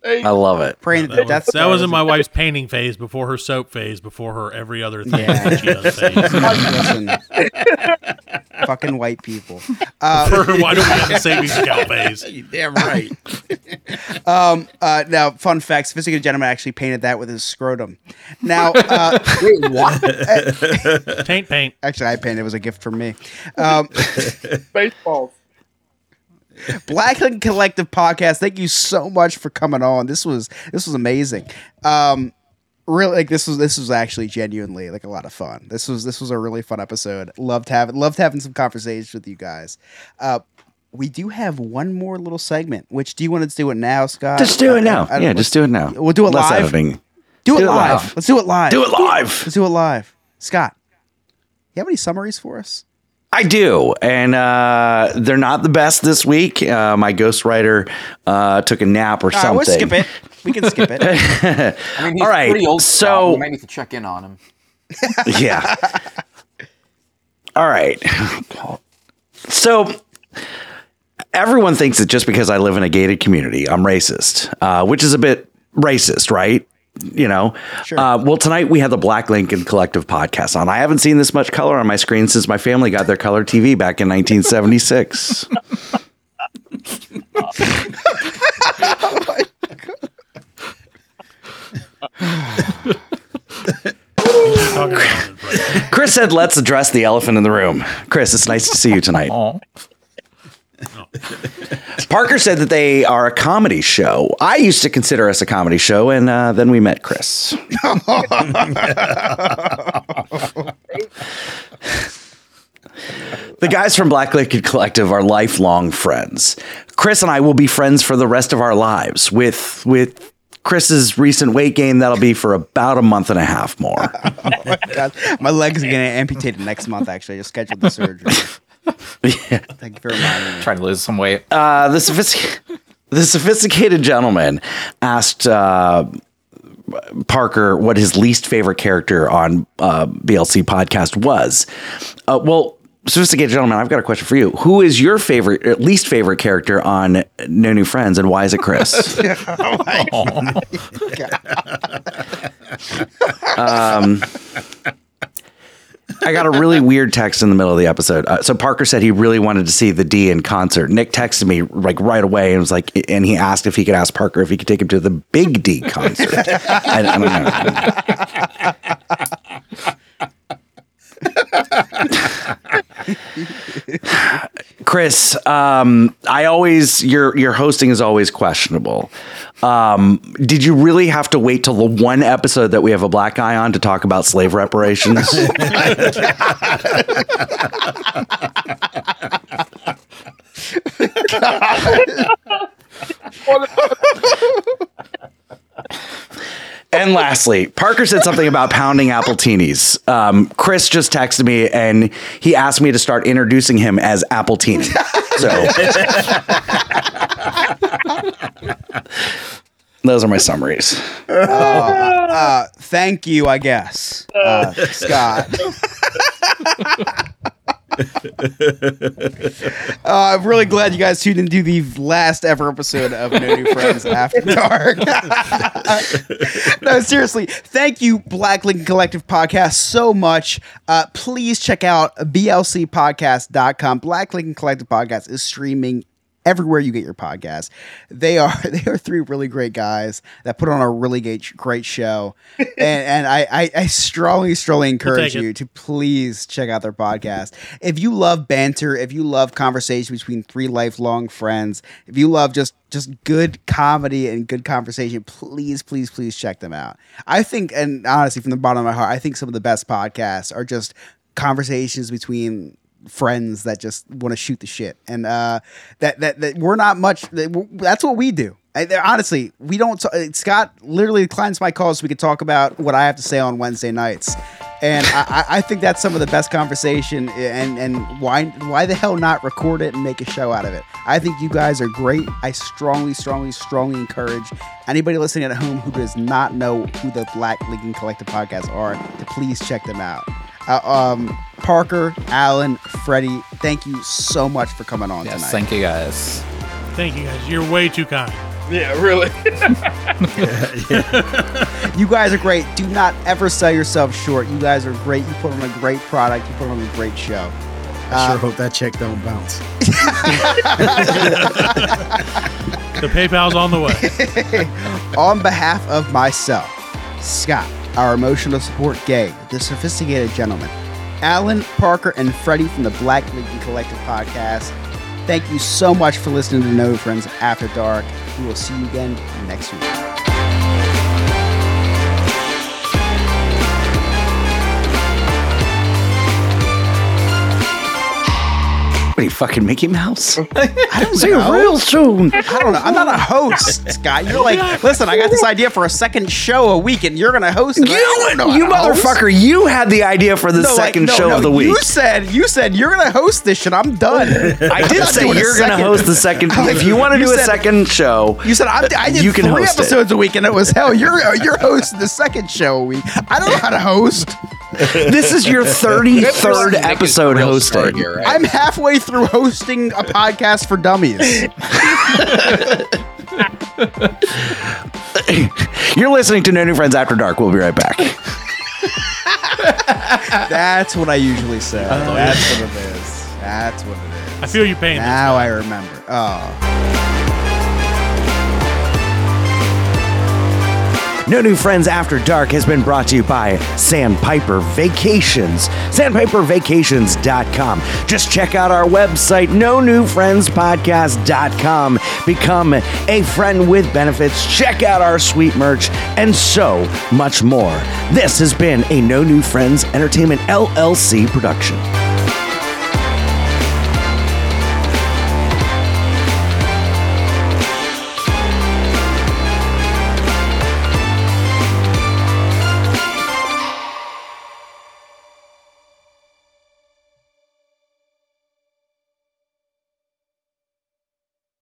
Speaker 8: Hey,
Speaker 1: I love it.
Speaker 3: Praying that
Speaker 6: That
Speaker 3: the
Speaker 6: was, that was in my wife's painting phase before her soap phase, before her every other thing
Speaker 3: Yeah.
Speaker 6: that she does phase. [LAUGHS]
Speaker 3: Listen, fucking white people. Uh,
Speaker 6: For her, why don't we have a saving scout phase?
Speaker 7: You damn right. [LAUGHS]
Speaker 3: um, uh, now, fun fact: sophisticated gentleman actually painted that with his scrotum. Now, [LAUGHS] uh,
Speaker 5: Wait, what?
Speaker 6: Taint paint.
Speaker 3: actually, I painted. It was a gift from me. Um,
Speaker 8: Baseballs.
Speaker 3: Black Lincoln Collective podcast. Thank you so much for coming on. This was this was amazing. Um, really, like this was this was actually genuinely like a lot of fun. This was this was a really fun episode. Loved having loved having some conversations with you guys. Uh, we do have one more little segment. Which do you want to do it now, Scott?
Speaker 1: Just do it now.
Speaker 3: I- I-
Speaker 1: Yeah, just do it now.
Speaker 3: We'll do it
Speaker 1: Less
Speaker 3: live.
Speaker 1: editing.
Speaker 3: do it
Speaker 1: do it
Speaker 3: live.
Speaker 1: live.
Speaker 3: Let's do it live.
Speaker 1: Do it live.
Speaker 3: Let's do it live. Scott, you have any summaries for us?
Speaker 1: I do, and uh, they're not the best this week. Uh, my ghostwriter uh, took a nap or
Speaker 3: All right,
Speaker 1: something.
Speaker 3: we'll skip it. We can skip it. [LAUGHS]
Speaker 5: I mean, he's
Speaker 1: All right,
Speaker 5: pretty old.
Speaker 1: so-
Speaker 5: So we might need to check in on him. [LAUGHS]
Speaker 1: yeah. All right. So everyone thinks that just because I live in a gated community, I'm racist, uh, which is a bit racist, right? You know,
Speaker 3: Sure.
Speaker 1: uh, well, tonight we have the Black Lincoln Collective podcast on. I haven't seen this much color on my screen since my family got their color TV back in 1976.
Speaker 6: Talking [LAUGHS] about it.
Speaker 1: Chris said, let's address the elephant in the room. Chris, it's nice to see you tonight.
Speaker 4: Oh,
Speaker 1: Parker said that they are a comedy show. I used to consider us a comedy show, and uh, then we met Chris. the guys from Black Lincoln Collective are lifelong friends. Chris and I will be friends for the rest of our lives. With with Chris's recent weight gain, that'll be for about a month and a half more. [LAUGHS]
Speaker 3: God, my legs gonna amputate next month. Actually, I just scheduled the surgery.
Speaker 1: Yeah.
Speaker 3: Thank you for reminding me.
Speaker 4: trying to lose some weight.
Speaker 1: Uh, the, sophistic- [LAUGHS] the sophisticated gentleman asked uh, Parker what his least favorite character on uh, BLC podcast was. Uh, well, sophisticated gentleman, I've got a question for you. Who is your favorite, uh, least favorite character on No New Friends, and why is it Chris? [LAUGHS] [LAUGHS] um, I got a really weird text in the middle of the episode. Uh, so Parker said he really wanted to see the D in concert. Nick texted me like right away and was like, and he asked if he could ask Parker if he could take him to the Big D concert. I, I don't know. Chris, um, I always your your hosting is always questionable. Um, did you really have to wait till the one episode that we have a black guy on to talk about slave reparations? [LAUGHS] [LAUGHS] [LAUGHS] And lastly, Parker said something about pounding Appletinis. Um, Chris just texted me and he asked me to start introducing him as Appletini. So [LAUGHS] those are my summaries.
Speaker 3: Uh, thank you, I guess, uh, Scott. [LAUGHS] Uh, I'm really glad you guys tuned into the last ever episode of No New Friends After Dark. [LAUGHS] no, seriously, thank you, Black Lincoln Collective Podcast, so much. Uh, please check out blcpodcast.com. Black Lincoln Collective Podcast is streaming everywhere you get your podcast. They are [LAUGHS] they are three really great guys that put on a really great great show, [LAUGHS] and and I I, I strongly strongly encourage
Speaker 6: it.
Speaker 3: you to please check out their podcast. If you love banter, if you love conversation between three lifelong friends, if you love just just good comedy and good conversation, please please please check them out. I think, and honestly, from the bottom of my heart, I think some of the best podcasts are just conversations between friends that just want to shoot the shit. And uh that that, that we're not much that w- that's what we do. I, honestly we don't t- uh, scott literally declines my calls so we can talk about what i have to say on wednesday nights. And I, I- think that's some of the best conversation and and why why the hell not record it and make a show out of it? I think you guys are great. I strongly strongly strongly encourage anybody listening at home who does not know who the black lincoln collective podcasts are to please check them out. Uh, um, Parker, Alan, Freddie, thank you so much for coming on
Speaker 4: Yes,
Speaker 3: tonight.
Speaker 4: thank you guys.
Speaker 6: Thank you guys. You're way too kind.
Speaker 8: Yeah, really. [LAUGHS] [LAUGHS]
Speaker 3: you guys are great. Do not ever sell yourself short. You guys are great. You put on a great product. You put on a great show.
Speaker 7: I sure uh, hope that check don't bounce. [LAUGHS]
Speaker 6: The PayPal's on the way.
Speaker 3: on behalf of myself, Scott, our emotional support gang, the sophisticated gentleman, Alan, Parker, and Freddie from the Black Lincoln Collective podcast. Thank you so much for listening to No Friends After Dark. We will see you again next week.
Speaker 1: What are you fucking Mickey Mouse? [LAUGHS]
Speaker 3: I don't
Speaker 1: See you
Speaker 3: know.
Speaker 1: real soon.
Speaker 3: I don't know. I'm not a host, Scott. You're like, listen, I got this idea for a second show a week, and you're gonna host it. I don't know
Speaker 1: You
Speaker 3: to host.
Speaker 1: motherfucker, you had the idea for the
Speaker 3: No, like,
Speaker 1: second
Speaker 3: no,
Speaker 1: show
Speaker 3: no,
Speaker 1: of the week.
Speaker 3: You said you said you're gonna host this shit. I'm done.
Speaker 1: I did say you're going to host the second. If you want to
Speaker 3: You
Speaker 1: do a
Speaker 3: said-
Speaker 1: second show,
Speaker 3: You said I'm, I did
Speaker 1: You can
Speaker 3: three
Speaker 1: host it.
Speaker 3: episodes a week, and it was hell. You're you're hosting the second show a week. I don't know how to host.
Speaker 1: This is your 33rd
Speaker 5: Nick is the
Speaker 1: episode
Speaker 5: real
Speaker 1: hosting.
Speaker 5: here, right?
Speaker 3: I'm halfway through hosting a podcast for dummies. [LAUGHS]
Speaker 1: You're listening to No New Friends After Dark. We'll be right back.
Speaker 3: That's what I usually say. Oh, That's what it is. That's what it
Speaker 6: I feel your pain.
Speaker 3: Now I remember. Oh.
Speaker 1: No New Friends After Dark has been brought to you by Sandpiper Vacations. SandpiperVacations.com. Just check out our website, no new friends podcast.com. Become a friend with benefits. Check out our sweet merch and so much more. This has been a No New Friends Entertainment LLC production.